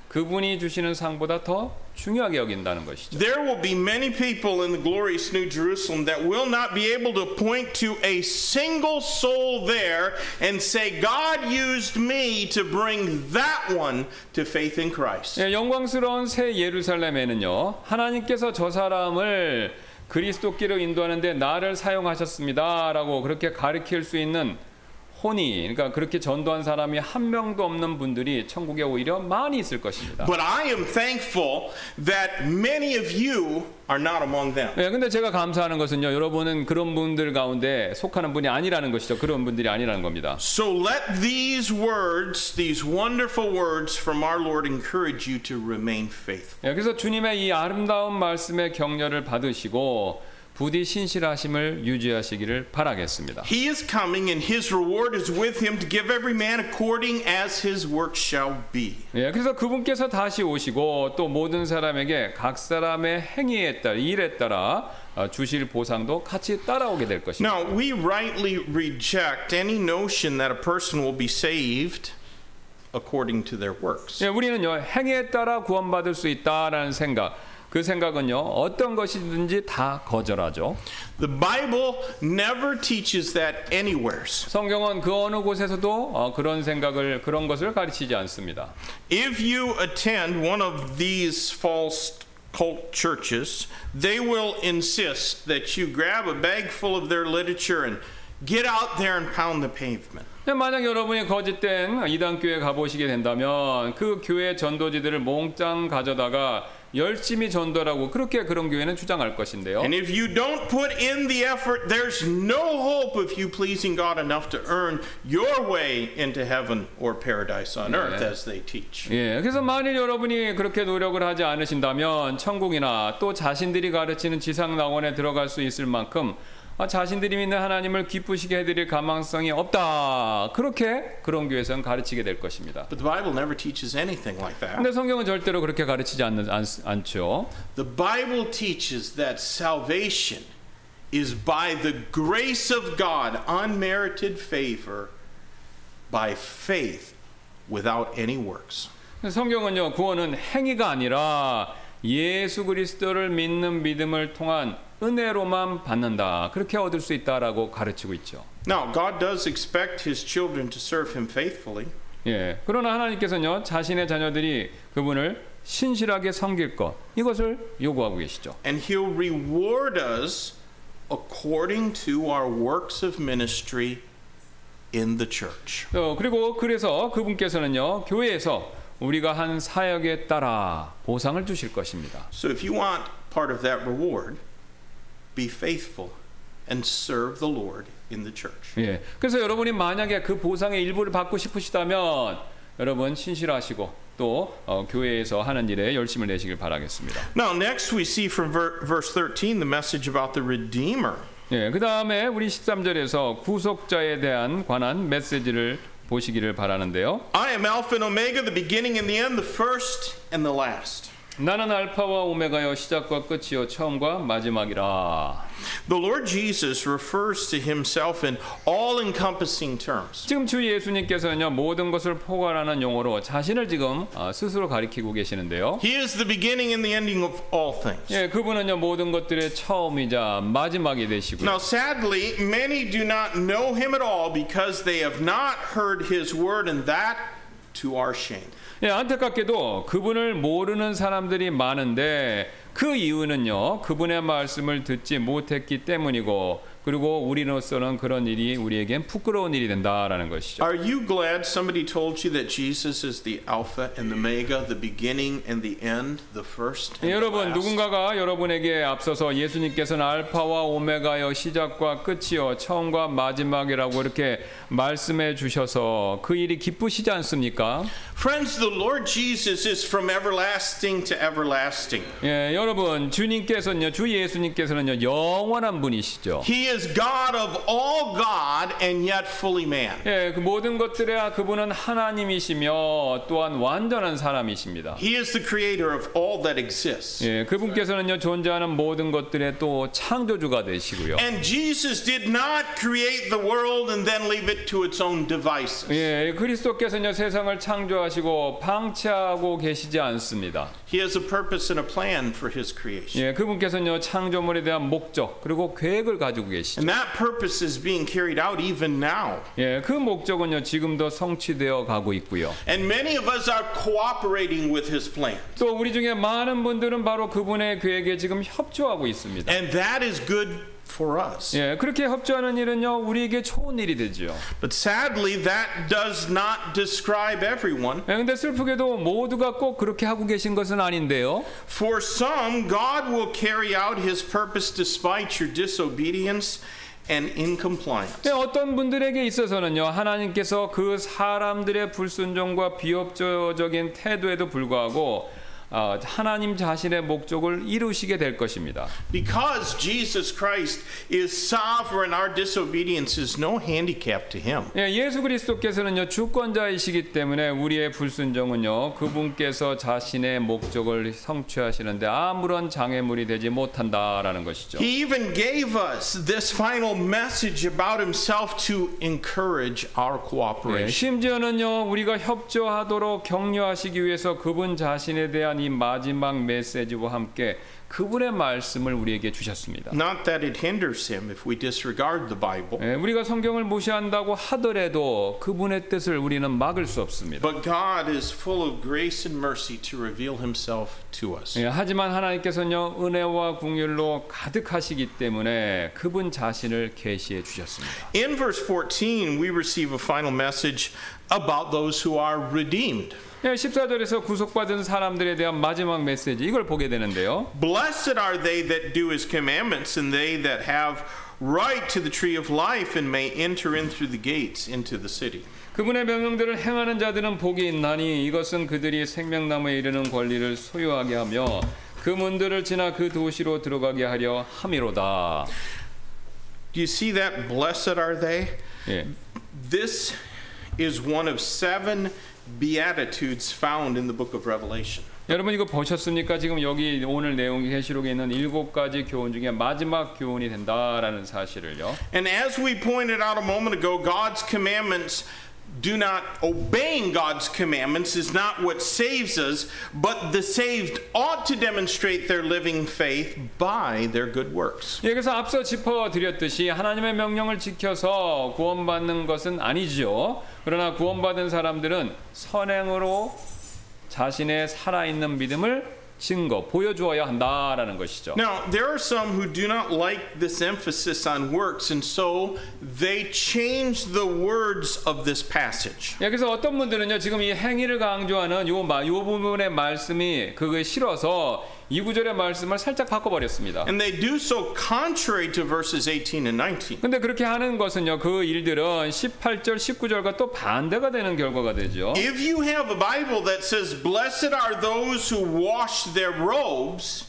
그분이 주시는 상보다 더 중요하게 여긴다는 것이죠. There will be many people in the glorious New Jerusalem that will not be able to point to a single soul there and say, God used me to bring that one to faith in Christ. 예, 영광스러운 새 예루살렘에는요 하나님께서 저 사람을 그리스도께로 인도하는데 나를 사용하셨습니다라고 그렇게 가르칠 수 있는 혼이 그러니까 그렇게 전도한 사람이 한 명도 없는 분들이 천국에 오히려 많이 있을 것입니다. But I am thankful that many of you are not among them. 예, 근데 제가 감사하는 것은요 여러분은 그런 분들 가운데 속하는 분이 아니라는 것이죠. 그런 분들이 아니라는 겁니다. So let these words, these wonderful words from our Lord, encourage you to remain faithful. 예, 그래서 주님의 이 아름다운 말씀의 격려를 받으시고 부디 신실하심을 유지하시기를 바라겠습니다. He is coming, and his reward is with him to give every man according as his work shall be. 예, 그래서 그분께서 다시 오시고 또 모든 사람에게 각 사람의 행위에 따라 일에 따라 어, 주실 보상도 같이 따라오게 될 것입니다. Now, we rightly reject any notion that a person will be saved according to their works. 예, 우리는요 행위에 따라 구원받을 수 있다라는 생각, 그 생각은요 어떤 것이든지 다 거절하죠. The Bible never teaches that anywheres. 성경은 그 어느 곳에서도 어, 그런 생각을 그런 것을 가르치지 않습니다. If you attend one of these false cult churches, they will insist that you grab a bag full of their literature and get out there and pound the pavement. 만약 여러분이 거짓된 이단 교회 가보시게 된다면 그 교회 전도지들을 몽땅 가져다가 열심히 전도라고 그렇게 그런 교회는 주장할 것인데요. And if you don't put in the effort, there's no hope of you pleasing God enough to earn your way into heaven or paradise on earth, as they teach. 예, 그래서 만일 여러분이 그렇게 노력을 하지 않으신다면 천국이나 또 자신들이 가르치는 지상 낙원에 들어갈 수 있을 만큼 아, 자신들이 믿는 하나님을 기쁘시게 해드릴 가망성이 없다. 그렇게 그런 교회에서는 가르치게 될 것입니다. But the Bible never teaches anything like that. 근데 성경은 절대로 그렇게 가르치지 않, 않죠. The Bible teaches that salvation is by the grace of God, unmerited favor, by faith without any works. 성경은요 구원은 행위가 아니라 예수 그리스도를 믿는 믿음을 통한 은혜로만 받는다 그렇게 얻을 수 있다라고 가르치고 있죠. Now, God does expect His children to serve Him faithfully, 예. 그러나 하나님께서는요 자신의 자녀들이 그분을 신실하게 섬길 것 이것을 요구하고 계시죠. and He'll reward us according to our works of ministry in the church. 어, 그리고 그래서 그분께서는요 교회에서 우리가 한 사역에 따라 보상을 주실 것입니다. So if you want part of that reward, be faithful and serve the Lord in the church. 예. 그래서 여러분이 만약에 그 보상의 일부를 받고 싶으시다면 여러분 신실하시고 또 어, 교회에서 하는 일에 열심을 내시길 바라겠습니다. Now, next we see from ver- verse 13 the message about the Redeemer. 예. 그다음에 우리 13절에서 구속자에 대한 관한 메시지를 보시기를 바라는데요. I am Alpha and Omega, the beginning and the end, the first and the last. 나는 알파와 오메가여 시작과 끝이요 처음과 마지막이라. The Lord Jesus refers to himself in all encompassing terms. 지금 주 예수님께서는요 모든 것을 포괄하는 용어로 자신을 지금 아, 스스로 가리키고 계시는데요. He is the beginning and the ending of all things. 예, 그분은요 모든 것들의 처음이자 마지막이 되시고요. Now, sadly, many do not know him at all because they have not heard his word, and that to our shame. 예, 안타깝게도 그분을 모르는 사람들이 많은데 그 이유는요 그분의 말씀을 듣지 못했기 때문이고 그리고 우리로서는 그런 일이 우리에겐 부끄러운 일이 된다라는 것이죠. Are you glad somebody told you that Jesus is the Alpha and the Omega, the beginning and the end, the first and 예, the 여러분 last? 누군가가 여러분에게 앞서서 예수님께서는 알파와 오메가여 시작과 끝이요 처음과 마지막이라고 이렇게 말씀해 주셔서 그 일이 기쁘시지 않습니까? Friends, the Lord Jesus is from everlasting to everlasting. 예, 여러분 주님께서는요 주 예수님께서는요 영원한 분이시죠. He is God of all God and yet fully man. 예, 그 모든 것들의 그분은 하나님이시며 또한 완전한 사람이십니다. He is the creator of all that exists. 예, 그분께서는요 존재하는 모든 것들의 또 창조주가 되시고요. And Jesus did not create the world and then leave it to its own devices. 예, 그리스도께서는요 세상을 창조하시고 방치하고 계시지 않습니다. He has a purpose and a plan for his creation. 예, 그분께서는요 창조물에 대한 목적 그리고 계획을 가지고 계 시죠. And that purpose is being carried out even now. 예, 그 목적은요 지금도 성취되어 가고 있고요. And many of us are cooperating with his plan. 또 우리 중에 많은 분들은 바로 그분의 계획에 지금 협조하고 있습니다. And that is good For us. 예, 그렇게 협조하는 일은요 우리에게 좋은 일이 되죠. But sadly, that does not describe everyone. 예, 근데 슬프게도 모두가 꼭 그렇게 하고 계신 것은 아닌데요. For some, God will carry out his purpose despite your disobedience and incompliance. 예, 어떤 분들에게 있어서는요 하나님께서 그 사람들의 불순종과 비협조적인 태도에도 불구하고 아, 하나님 자신의 목적을 이루시게 될 것입니다. Because Jesus Christ is sovereign, our disobedience is no handicap to him. 예, 예수 그리스도께서는요 주권자이시기 때문에 우리의 불순종은요 그분께서 자신의 목적을 성취하시는데 아무런 장애물이 되지 못한다라는 것이죠. He even gave us this final message about himself to encourage our 예, cooperation. 심지어는요 우리가 협조하도록 격려하시기 위해서 그분 자신에 대한 이 마지막 메시지와 함께 그분의 말씀을 우리에게 주셨습니다. Not that it hinders him if we disregard the Bible, 예, 우리가 성경을 무시한다고 하더라도 그분의 뜻을 우리는 막을 수 없습니다. but God is full of grace and mercy to reveal himself to us. 예, 하지만 하나님께서는요 은혜와 궁율로 가득하시기 때문에 그분 자신을 계시해 주셨습니다. In verse 14, we receive a final message about those who are redeemed. 예, 14절에서 구속받은 사람들에 대한 마지막 메시지 이걸 보게 되는데요. Blessed are they that do his commandments, and they that have right to the tree of life, and may enter in through the gates into the city. 그분의 명령들을 행하는 자들은 복이 있나니 이것은 그들이 생명나무에 이르는 권리를 소유하게 하며 그 문들을 지나 그 도시로 들어가게 하려 함이로다. Do you see that? Blessed are they. 예. This is one of seven beatitudes found in the book of Revelation. 여러분 이거 보셨습니까? 지금 여기 오늘 내용 계시록에 있는 일곱 가지 교훈 중에 마지막 교훈이 된다라는 사실을요. And as we pointed out a moment ago, God's commandments do not obeying God's commandments is not what saves us, but the saved ought to demonstrate their living faith by their good works. 예, 그래서 앞서 짚어드렸듯이 하나님의 명령을 지켜서 구원받는 것은 아니죠. 그러나 구원받은 사람들은 선행으로 자신의 살아있는 믿음을 증거 보여주어야 한다라는 것이죠. Now, there are some who do not like this emphasis on works, and so they change the words of this passage. 예, 그래서 어떤 분들은요 지금 이 행위를 강조하는 요, 마, 요 부분의 말씀이 그거에 싫어서 이 구절의 말씀을 살짝 바꿔버렸습니다. And they do so contrary to verses 18 and 19. 근데 그렇게 하는 것은요 그 일들은 18절 19절과 또 반대가 되는 결과가 되죠. If you have a Bible that says, Blessed are those who wash their robes,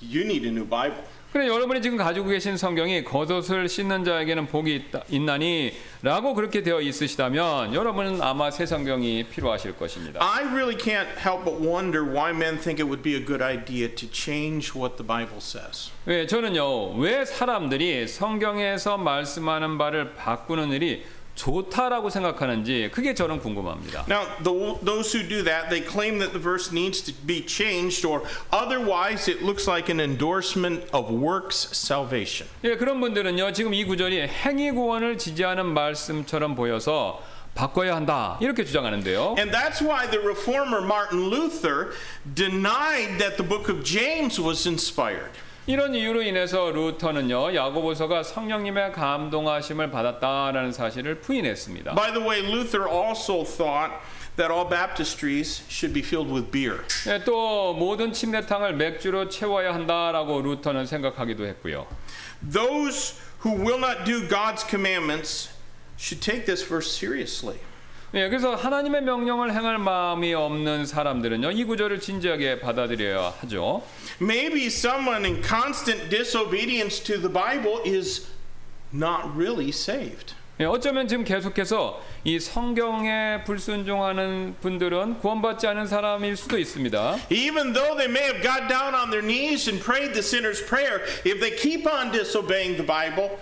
you need a new Bible. 그래 여러분이 지금 가지고 계신 성경이 겉옷을 씻는 자에게는 복이 있다, 있나니 라고 그렇게 되어 있으시다면 여러분은 아마 새 성경이 필요하실 것입니다. I really can't help but wonder why men think it would be a good idea to change what the Bible says. 왜 저는요 왜 사람들이 성경에서 말씀하는 바를 바꾸는 일이 좋다라고 생각하는지 그게 저는 궁금합니다. Now, the, those who do that, they claim that the verse needs to be changed, or otherwise it looks like an endorsement of works salvation. 예, 그런 분들은요 지금 이 구절이 행위 구원을 지지하는 말씀처럼 보여서 바꿔야 한다 이렇게 주장하는데요. And that's why the reformer Martin Luther denied that the book of James was inspired. 이런 이유로 인해서 루터는요 야고보서가 성령님의 감동하심을 받았다라는 사실을 부인했습니다. By the way, Luther also thought that all baptistries should be filled with beer. 예, 또 모든 침례탕을 맥주로 채워야 한다라고 루터는 생각하기도 했고요. Those who will not do God's commandments should take this verse seriously. 예, 그래서 하나님의 명령을 행할 마음이 없는 사람들은요 이 구절을 진지하게 받아들여야 하죠. Maybe someone in constant disobedience to the Bible is not really saved. 예, 어쩌면 지금 계속해서 이 성경에 불순종하는 분들은 구원받지 않은 사람일 수도 있습니다. Even though they may have got down on their knees and prayed the sinner's prayer, if they keep on disobeying the Bible,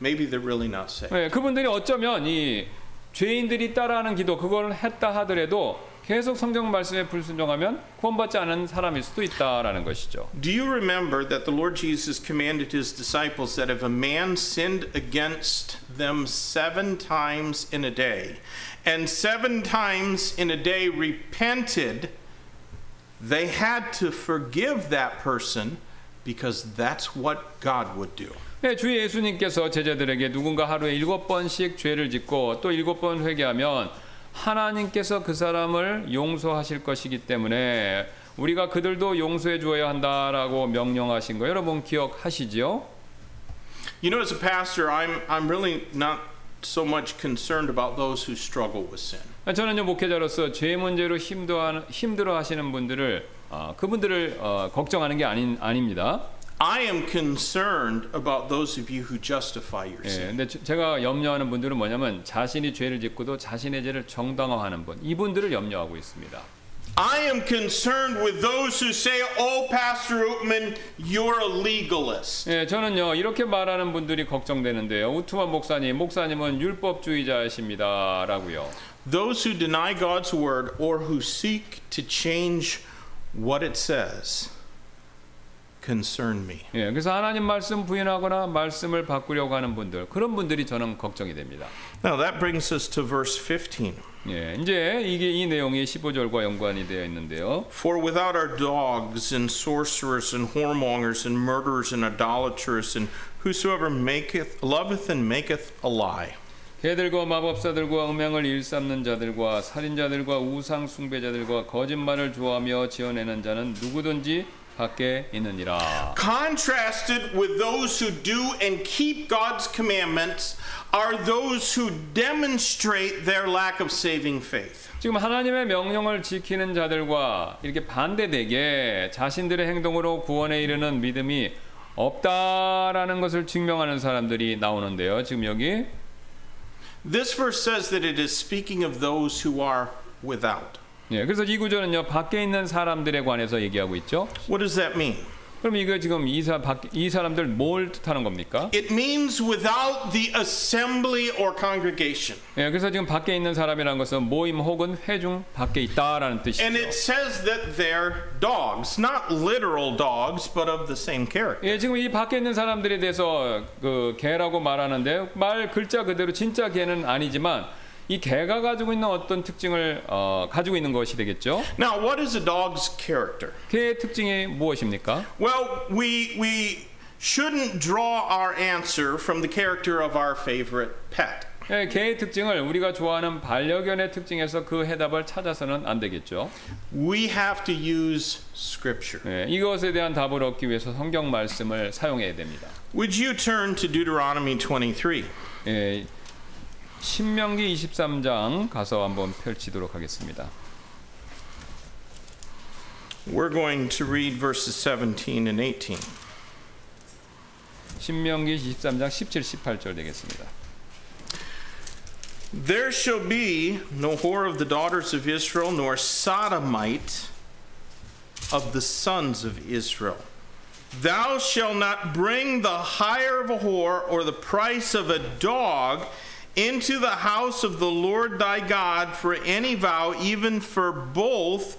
maybe they're really not saved. 예, 그분들이 어쩌면 이 죄인들이 따라하는 기도 그걸 했다 하더라도 계속 성경 말씀에 불순종하면 구원받지 않은 사람일 수도 있다라는 것이죠. Do you remember that the Lord Jesus commanded his disciples that if a man sinned against them seven times in a day, and seven times in a day repented, they had to forgive that person because that's what God would do. 네, 주 예수님께서 제자들에게 누군가 하루에 일곱 번씩 죄를 짓고 또 일곱 번 회개하면 하나님께서 그 사람을 용서하실 것이기 때문에 우리가 그들도 용서해 주어야 한다라고 명령하신 거 여러분 기억하시죠? You know, as a pastor, I'm, I'm really not so much concerned about those who struggle with sin. 저는요 목회자로서 죄 문제로 힘들어 힘들어 하시는 분들을 어, 그분들을 어, 걱정하는 게 아닌 아닙니다. I am concerned about those of you who justify your 예. 근데 저- 제가 염려하는 분들은 뭐냐면 자신이 죄를 짓고도 자신의 죄를 정당화하는 분 이분들을 염려하고 있습니다. I am concerned with those who say, Oh, Pastor Ootman, you're a legalist. 예, 저는요 이렇게 말하는 분들이 걱정되는데요. 우투만 목사님, 목사님은 율법주의자이십니다라고요. Those who deny God's word or who seek to change what it says concern me. 예, 그래서 하나님 말씀 부인하거나 말씀을 바꾸려고 하는 분들 그런 분들이 저는 걱정이 됩니다. Now that brings us to verse 15. 예, 이제 이게 이 내용이 15절과 연관이 되어 있는데요. For without our dogs and sorcerers and whoremongers and murderers and idolaters and whosoever maketh loveth and maketh a lie. 개들과 마법사들과 음행을 일삼는 자들과 살인자들과 우상 숭배자들과 거짓말을 좋아하며 지어내는 자는 누구든지 밖에 있느니라. Contrasted with those who do and keep God's commandments are those who demonstrate their lack of saving faith. 지금 하나님의 명령을 지키는 자들과 이렇게 반대되게 자신들의 행동으로 구원에 이르는 믿음이 없다라는 것을 증명하는 사람들이 나오는데요. 지금 여기 This verse says that it is speaking of those who are without. 예, 그래서 이 구절은요 밖에 있는 사람들에 관해서 얘기하고 있죠. What does that mean? 그럼 이거 지금 이, 사, 밖, 이 사람들 뭘 뜻하는 겁니까? It means without the assembly or congregation. 예, 그래서 지금 밖에 있는 사람이라는 것은 모임 혹은 회중 밖에 있다라는 뜻이죠. And it says that they're dogs, not literal dogs, but of the same character. 예, 지금 이 밖에 있는 사람들에 대해서 그 개라고 말하는데 말 글자 그대로 진짜 개는 아니지만 이 개가 가지고 있는 어떤 특징을 어, 가지고 있는 것이 되겠죠. Now, what is a dog's character? 개의 특징이 무엇입니까? Well, we we shouldn't draw our answer from the character of our favorite pet. 예, 개의 특징을 우리가 좋아하는 반려견의 특징에서 그 해답을 찾아서는 안 되겠죠. We have to use scripture. 예, 이것에 대한 답을 얻기 위해서 성경 말씀을 사용해야 됩니다. Would you turn to Deuteronomy 23? 예, 신명기 23장 가서 한번 펼치도록 하겠습니다. We're going to read verses 17 and 18. 신명기 23장 17, 18절 되겠습니다. There shall be no whore of the daughters of Israel, nor sodomite of the sons of Israel. Thou shalt not bring the hire of a whore or the price of a dog into the house of the Lord thy God for any vow, even for both.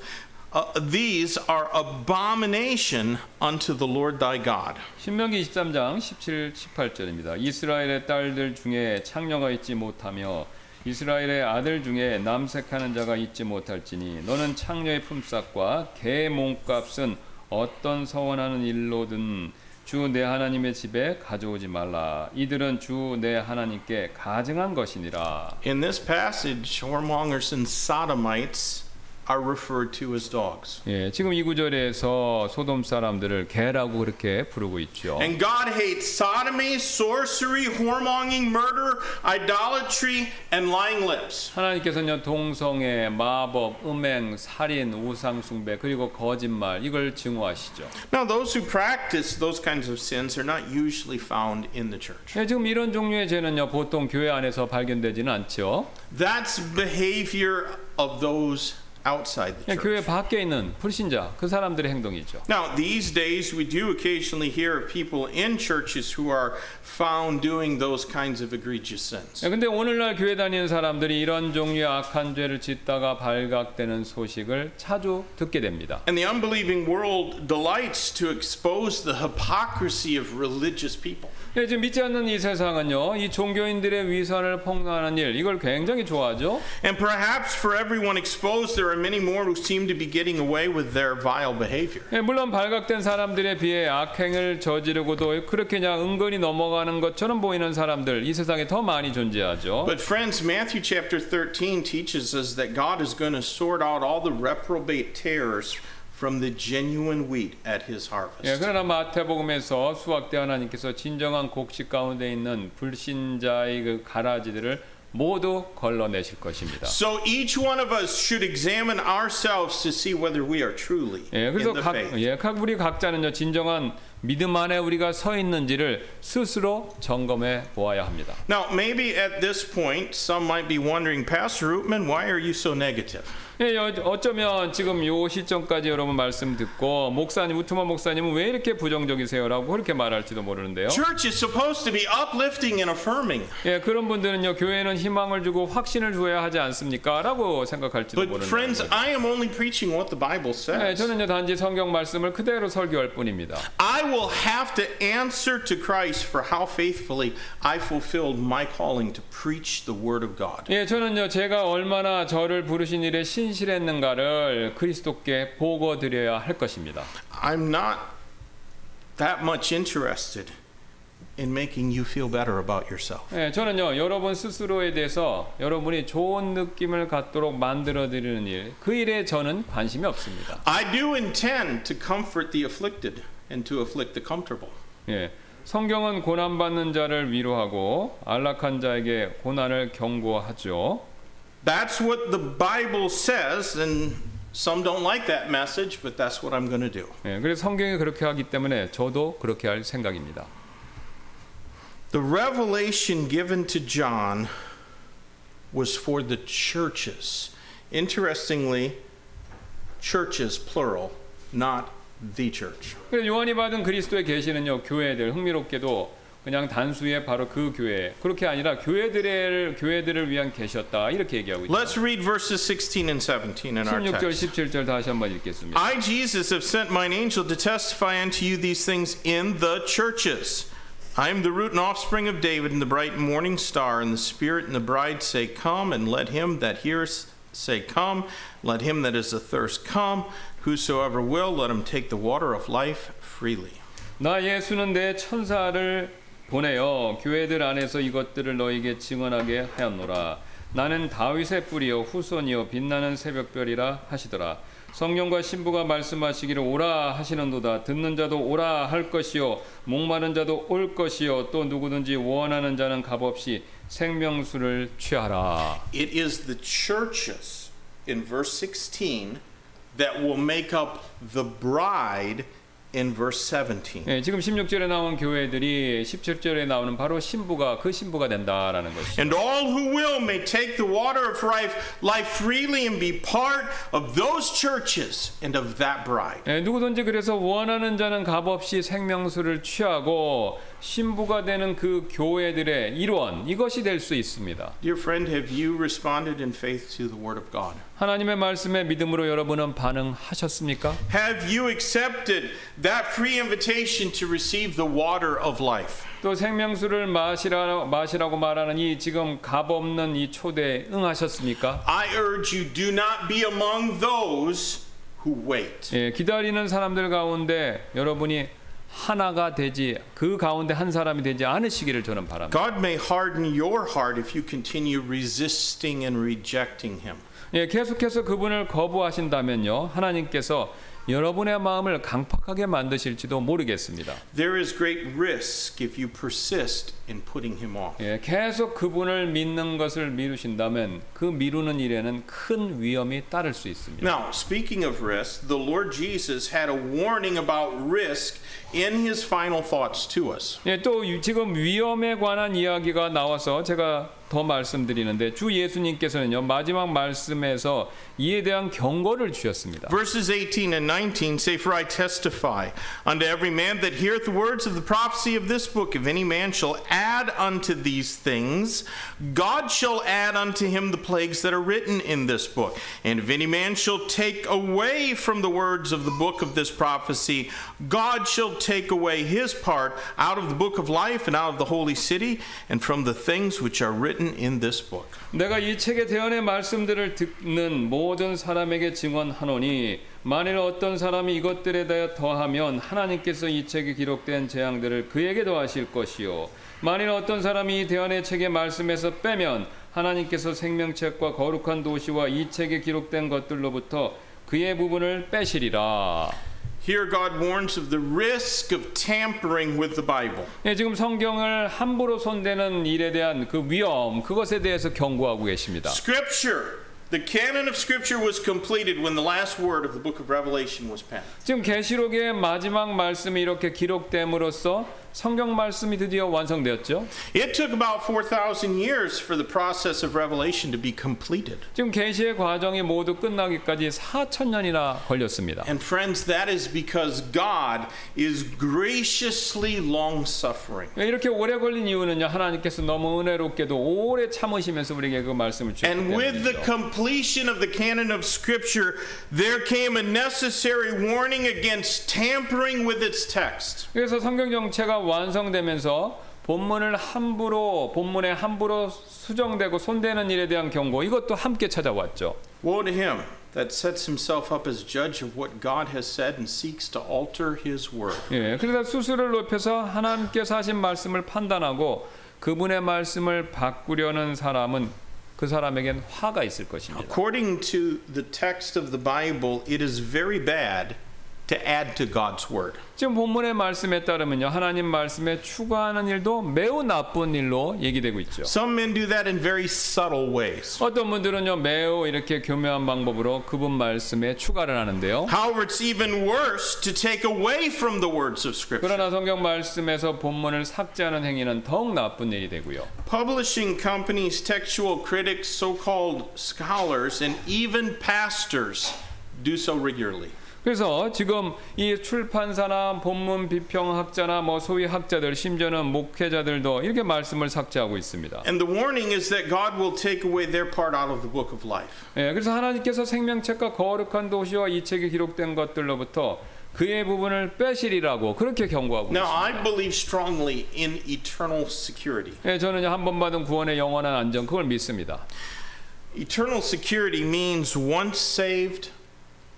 uh, these are abomination unto the Lord thy God. 신명기 23장 17, 18절입니다. 이스라엘의 딸들 중에 창녀가 있지 못하며 이스라엘의 아들 중에 남색하는 자가 있지 못할지니 너는 창녀의 품삯과 개 몸값은 어떤 서원하는 일로든 주 내 하나님의 집에 가져오지 말라. 이들은 주 내 하나님께 가증한 것이니라. In this passage, whoremongers and sodomites are referred to as dogs. 예, 지금 이 구절에서 소돔 사람들을 개라고 그렇게 부르고 있죠. And God hates sodomy, sorcery, whoremonging, murder, idolatry, and lying lips. 하나님께서는 동성애, 마법, 음행, 살인, 우상 숭배 그리고 거짓말 이걸 증오하시죠. Now, those who practice those kinds of sins are not usually found in the church. 예, 지금 이런 종류의 죄는요 보통 교회 안에서 발견되지는 않죠. That's behavior of those outside the 예, 교회 church. 밖에 있는 불신자 그 사람들의 행동이죠. Now, these days, we do occasionally hear of people in churches who are found doing those kinds of egregious sins. 예, 근데 오늘날 교회 다니는 사람들이 이런 종류의 악한 죄를 짓다가 발각되는 소식을 자주 듣게 됩니다. And the unbelieving world delights to expose the hypocrisy of religious people. 예, 지금 믿지 않는 이 세상은요 이 종교인들의 위선을 폭로하는 일 이걸 굉장히 좋아하죠. And perhaps for everyone exposed, there are many more who seem to be getting away with their vile behavior. 예, 물론 발각된 사람들에 비해 악행을 저지르고도 그렇게 그냥 은근히 넘어가는 것처럼 보이는 사람들 이 세상에 더 많이 존재하죠. But friends, Matthew chapter 13 teaches us that God is going to sort out all the reprobate tares from the genuine wheat at his 예, harvest. 그러나 마태복음에서 수학대 하나님께서 진정한 곡식 가운데 있는 불신자의 그 가라지들을 모두 걸러내실 것입니다. So each one of us should examine ourselves to see whether we are truly 예, in 그래서 the 각, faith. 예, 각 우리 각자는요 진정한 믿음 안에 우리가 서 있는지를 스스로 점검해 보아야 합니다. Now, maybe at this point, some might be wondering, Pastor Rootman, why are you so negative? 예, 여- 어쩌면 지금 요 시점까지 여러분 말씀 듣고 목사님 우트만 목사님은 왜 이렇게 부정적이세요라고 그렇게 말할지도 모르는데요. Church is supposed to be uplifting and affirming. 예, 그런 분들은요 교회는 희망을 주고 확신을 줘야 하지 않습니까?라고 생각할지도 But 모르는 friends, 거죠. I am only preaching what the Bible 예, says. 저는요 단지 성경 말씀을 그대로 설교할 뿐입니다. I will have to answer to Christ for how faithfully I fulfilled my calling to preach the Word of God. 예, 저는요 제가 얼마나 저를 부르신 일에 신 실했는가를 그리스도께 보고 드려야 할 것입니다. I'm not that much interested in making you feel better about yourself. 예, 저는요 여러분 스스로에 대해서 여러분이 좋은 느낌을 갖도록 만들어 드리는 일, 그 일에 저는 관심이 없습니다. I do intend to comfort the afflicted and to afflict the comfortable. 예, 성경은 고난 받는 자를 위로하고 안락한 자에게 고난을 경고하죠. That's what the Bible says, and some don't like that message, but that's what I'm going to do. 예, 그래서 성경이 그렇게 하기 때문에 저도 그렇게 할 생각입니다. The revelation given to John was for the churches. Interestingly, churches, plural, not the church. 그래서 요한이 받은 그리스도의 계시는요 교회들 흥미롭게도 그냥 단수의 바로 그 교회 그렇게 아니라 교회들을 교회들을 위한 계셨다 이렇게 얘기하고 있죠. Let's read verses 16 and 17 in our 16절 text. 17절 다시 한번 읽겠습니다. I, Jesus, have sent mine angel to testify unto you these things in the churches. I am the root and offspring of David and the bright morning star, and the Spirit and the bride say, Come, and let him that hears say, Come, let him that is athirst come, whosoever will, let him take the water of life freely. 나 예수는 내 천사를 보내어 교회들 안에서 이것들을 너에게 증언하게 하였노라. 나는 다윗의 뿌리요 후손이요 빛나는 새벽별이라 하시더라. 성령과 신부가 말씀하시기를 오라 하시는도다. 듣는 자도 오라 할 것이요 목마른 자도 올 것이요 또 누구든지 원하는 자는 값없이 생명수를 취하라. It is the churches in verse 16 that will make up the bride in verse 17. 예, 지금 16절에 나온 교회들이 17절에 나오는 바로 신부가 그 신부가 된다라는 것이죠. And all who will may take the water of life, life freely and be part of those churches and of that bride. 예, 누구든지 그래서 원하는 자는 값없이 생명수를 취하고 신부가 되는 그 교회들의 일원 이것이 될 수 있습니다. Dear friend, have you responded in faith to the Word of God? 하나님의 말씀에 믿음으로 여러분은 반응하셨습니까? Have you accepted that free invitation to receive the water of life? 또 생명수를 마시라, 마시라고 말하는 이 지금 값 없는 이 초대에 응하셨습니까? I urge you, do not be among those who wait. 예, 기다리는 사람들 가운데 여러분이 하나가 되지 그 가운데 한 사람이 되지 않으시기를 저는 바랍니다. God may harden your heart if you continue resisting and rejecting Him. 예, 계속해서 그분을 거부하신다면요. 하나님께서 여러분의 마음을 강팍하게 만드실지도 모르겠습니다. There is great risk if you persist in putting Him off. 예, 계속 그분을 믿는 것을 미루신다면 그 미루는 일에는 큰 위험이 따를 수 있습니다. Now, speaking of risk, the Lord Jesus had a warning about risk in His final thoughts to us. 예, 또 유- 지금 위험에 관한 이야기가 나와서 제가 더 말씀드리는데 주 예수님께서는요 마지막 말씀에서 이에 대한 경고를 주셨습니다. Verses 18 and 19 say, For I testify unto every man that heareth the words of the prophecy of this book, if any man shall add unto these things, God shall add unto him the plagues that are written in this book. And if any man shall take away from the words of the book of this prophecy, God shall take away his part out of the book of life and out of the holy city and from the things which are written in this book. 내가 이 책의 대언의 말씀들을 듣는 모든 사람에게 증언하노니 만일 어떤 사람이 이것들에 대하여 더하면 하나님께서 이 책에 기록된 재앙들을 그에게 더하실 것이요 만일 어떤 사람이 이 대언의 책의 말씀에서 빼면 하나님께서 생명책과 거룩한 도시와 이 책에 기록된 것들로부터 그의 부분을 빼시리라. Here, God warns of the risk of tampering with the Bible. 예, 지금 성경을 함부로 손대는 일에 대한 그 위험 그것에 대해서 경고하고 계십니다. Scripture, the canon of Scripture was completed when the last word of the book of Revelation was penned. 지금 계시록의 마지막 말씀이 이렇게 기록됨으로써 성경 말씀이 드디어 완성되었죠. It took about 4,000 years for the process of Revelation to be completed. 지금 계시의 과정이 모두 끝나기까지 4천 년이나 걸렸습니다. And friends, that is because God is graciously long suffering. 이렇게 오래 걸린 이유는요. 하나님께서 너무 은혜롭게도 오래 참으시면서 우리에게 그 말씀을 주셨기 And with the 때문이죠. completion of the canon of Scripture, there came a necessary warning against tampering with its text. 그래서 성경 정체가 완성되면서 본문을 함부로 본문에 함부로 수정되고 손대는 일에 대한 경고 이것도 함께 찾아왔죠. Woe to him that sets himself up as judge of what God has said and seeks to alter his word. 예, 그래서 수수를 높여서 하나님께서 하신 말씀을 판단하고 그분의 말씀을 바꾸려는 사람은 그 사람에겐 화가 있을 것입니다. According to the text of the Bible, it is very bad to add to God's word. 지금 본문의 말씀에 따르면요. 하나님 말씀에 추가하는 일도 매우 나쁜 일로 얘기되고 있죠. Some men do that in very subtle ways. 어떤 분들은요. 매우 이렇게 교묘한 방법으로 그분 말씀에 추가를 하는데요. However, it's even worse to take away from the words of Scripture. 그러나 성경 말씀에서 본문을 삭제하는 행위는 더욱 나쁜 일이 되고요. Publishing companies, textual critics, so called scholars, and even pastors do so regularly. 그래서 지금 이 출판사나 본문 비평학자나 뭐 소위 학자들 심지어는 목회자들도 이렇게 말씀을 삭제하고 있습니다. And the warning is that God will take away their part out of the book of life. 예, 그래서 하나님께서 생명책과 거룩한 도시와 이 책에 기록된 것들로부터 그의 부분을 빼시리라고 그렇게 경고하고 Now, 있습니다. I believe strongly in eternal security. 예, 저는 한 번 받은 구원의 영원한 안전 그걸 믿습니다. Eternal security means once saved,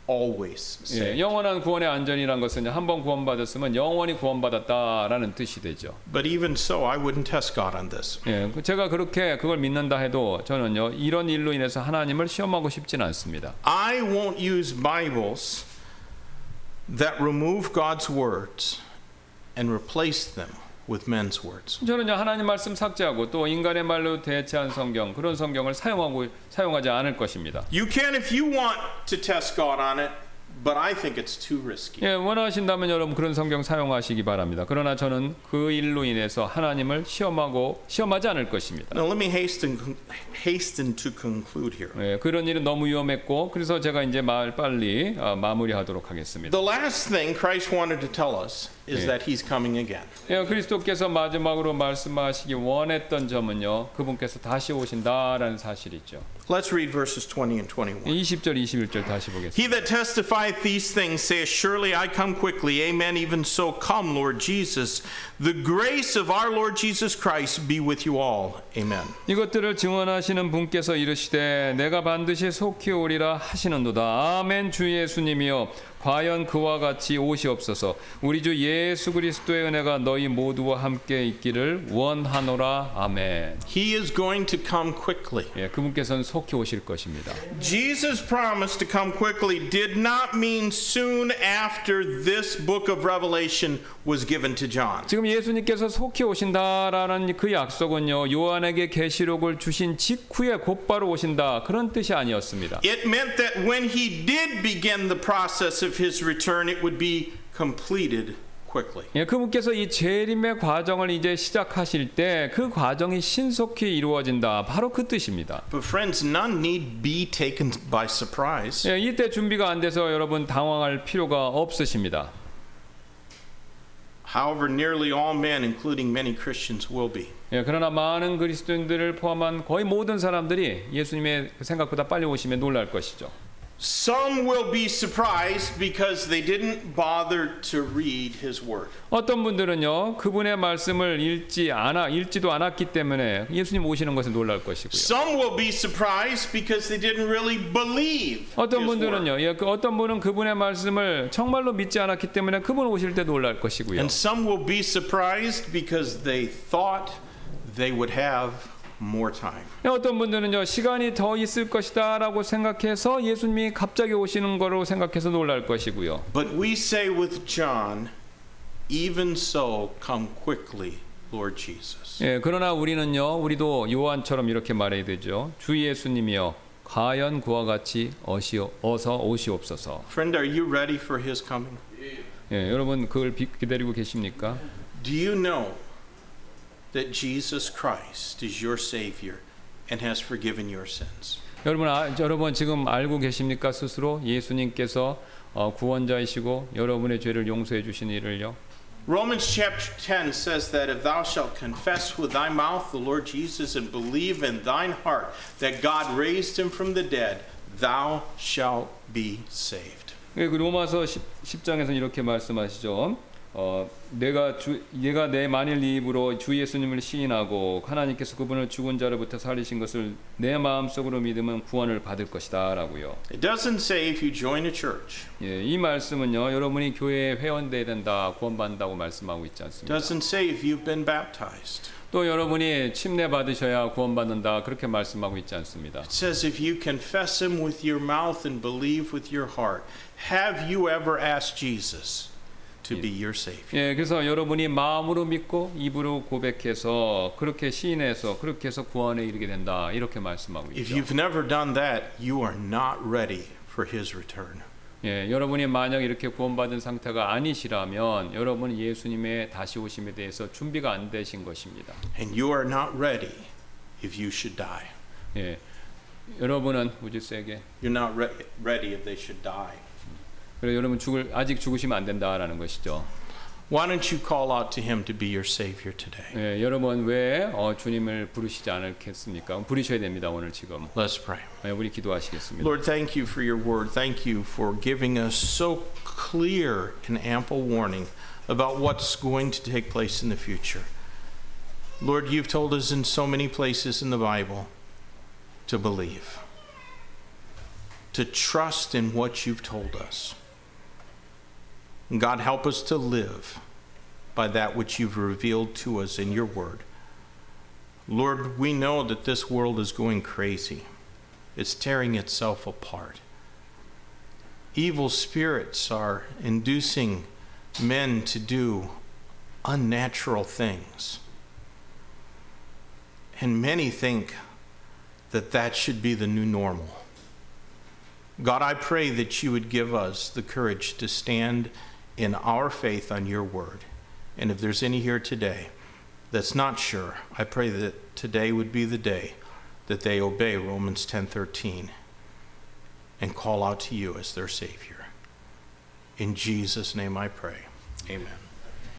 always 예, saved. 영원한 구원의 안전이란 것은 한번 구원받았으면 영원히 구원받았다라는 뜻이 되죠. But even so, I wouldn't test God on this. 예, 그 제가 그렇게 그걸 믿는다 해도 저는요 이런 일로 인해서 하나님을 시험하고 싶지는 않습니다. I won't use Bibles that remove God's words and replace them with men's words. 저는요 하나님 말씀 삭제하고 또 인간의 말로 대체한 성경 그런 성경을 사용하고 사용하지 않을 것입니다. You can if you want to test God on it, but I think it's too risky. 예, 원하신다면 여러분 그런 성경 사용하시기 바랍니다. 그러나 저는 그 일로 인해서 하나님을 시험하고 시험하지 않을 것입니다. Now, let me hasten, hasten to conclude here. 예, 그런 일은 너무 위험했고 그래서 제가 이제 말 빨리 아, 마무리하도록 하겠습니다. The last thing Christ wanted to tell us is that he's coming again. 예, 그리스도께서 마지막으로 말씀하시기 원했던 점은요. 그분께서 다시 오신다라는 사실이죠. Let's read verses 20 and 21. 20절 21절 다시 보겠습니다. He that testifieth these things saith, Surely I come quickly. Amen. Even so, come, Lord Jesus. The grace of our Lord Jesus Christ be with you all. Amen. 이것들을 증언하시는 분께서 이르시되 내가 반드시 속히 오리라 하시는도다. 아멘 주 예수님이여 과연 그와 같이 오시옵소서. 우리 주 예수 그리스도의 은혜가 너희 모두와 함께 있기를 원하노라. 아멘. He is going to come quickly. 예, 그분께서는 속히 오실 것입니다. Jesus' promise to come quickly did not mean soon after this book of Revelation was given to John. 지금 예수님께서 속히 오신다라는 그 약속은요. 요한에게 계시록을 주신 직후에 곧바로 오신다. 그런 뜻이 아니었습니다. It meant that when he did begin the process of his return, it would be completed quickly. 예, 그분께서 이 재림의 과정을 이제 시작하실 때 그 과정이 신속히 이루어진다. 바로 그 뜻입니다. But friends, none need be taken by surprise. 예, 이때 준비가 안 돼서 여러분 당황할 필요가 없으십니다. However, nearly all men, including many Christians, will be. 예, 그러나 많은 그리스도인들을 포함한 거의 모든 사람들이 예수님의 생각보다 빨리 오시면 놀랄 것이죠. Some will be surprised because they didn't bother to read his word. 어떤 분들은요 그분의 말씀을 읽지 않아 읽지도 않았기 때문에 예수님 오시는 것에 놀랄 것이고요. Some will be surprised because they didn't really believe 어떤. 분들은요, 예, 그 어떤 분은 그분의 말씀을 정말로 믿지 않았기 때문에 그분 오실 때 놀랄 것이고요. And some will be surprised because they thought they would have more time. 예, 어떤 분들은요 시간이 더 있을 것이다라고 생각해서 예수님이 갑자기 오시는 거로 생각해서 놀랄 것이고요. But we say with John, even so, come quickly, Lord Jesus. 예, 그러나 우리는요 우리도 요한처럼 이렇게 말해야 되죠. 주 예수님이여 과연 그와 같이 어시오, 어서 오시옵소서. Friend, are you ready for his coming? 예, 여러분 그걸 비- 기다리고 계십니까? Do you know that Jesus Christ is your Savior and has forgiven your sins? 여러분 아, 여러분 지금 알고 계십니까 스스로 예수님께서 어, 구원자이시고 여러분의 죄를 용서해 주신 일을요. Romans chapter 10 says that if thou shalt confess with thy mouth the Lord Jesus and believe in thine heart that God raised him from the dead, thou shalt be saved. 예, 그 로마서 10, 10장에서 이렇게 말씀하시죠. 어, 내가 주 내가 내 만일 네 입으로 주 예수님을 시인하고 하나님께서 그분을 죽은 자로부터 살리신 것을 내 마음속으로 믿으면 구원을 받을 것이다라고요. It doesn't say if you join a church. 예, 이 말씀은요. 여러분이 교회에 회원돼야 된다, 구원받는다고 말씀하고 있지 않습니다. doesn't say if you've been baptized. 또 여러분이 침례 받으셔야 구원받는다 그렇게 말씀하고 있지 않습니다. It says if you confess him with your mouth and believe with your heart. Have you ever asked Jesus to be your Savior? 예, 그래서 여러분이 마음으로 믿고 입으로 고백해서 그렇게 시인해서 그렇게 해서 구원에 이르게 된다 이렇게 말씀하고 If 있죠. you've never done that, you are not ready for his return. 예, 여러분이 만약 이렇게 구원받은 상태가 아니시라면 여러분은 예수님의 다시 오심에 대해서 준비가 안 되신 것입니다. And you are not ready if you should die. 예, 여러분은 세게 You're not re- ready if they should die. 그래 여러분 죽을 아직 죽으시면 안 된다라는 것이죠. Why don't you call out to him to be your Savior today? 예, 여러분 왜 어, 주님을 부르시지 않겠습니까? 부르셔야 됩니다 오늘 지금. Let's pray. 예, 우리 기도하시겠습니다. Lord, thank you for your word. Thank you for giving us so clear and ample warning about what's going to take place in the future. Lord, you've told us in so many places in the Bible to believe, to trust in what you've told us. God, help us to live by that which you've revealed to us in your word. Lord, we know that this world is going crazy. It's tearing itself apart. Evil spirits are inducing men to do unnatural things. And many think that that should be the new normal. God, I pray that you would give us the courage to stand in our faith on your word. And if there's any here today that's not sure, I pray that today would be the day that they obey Romans 10:13 and call out to you as their savior. In Jesus name I pray. Amen.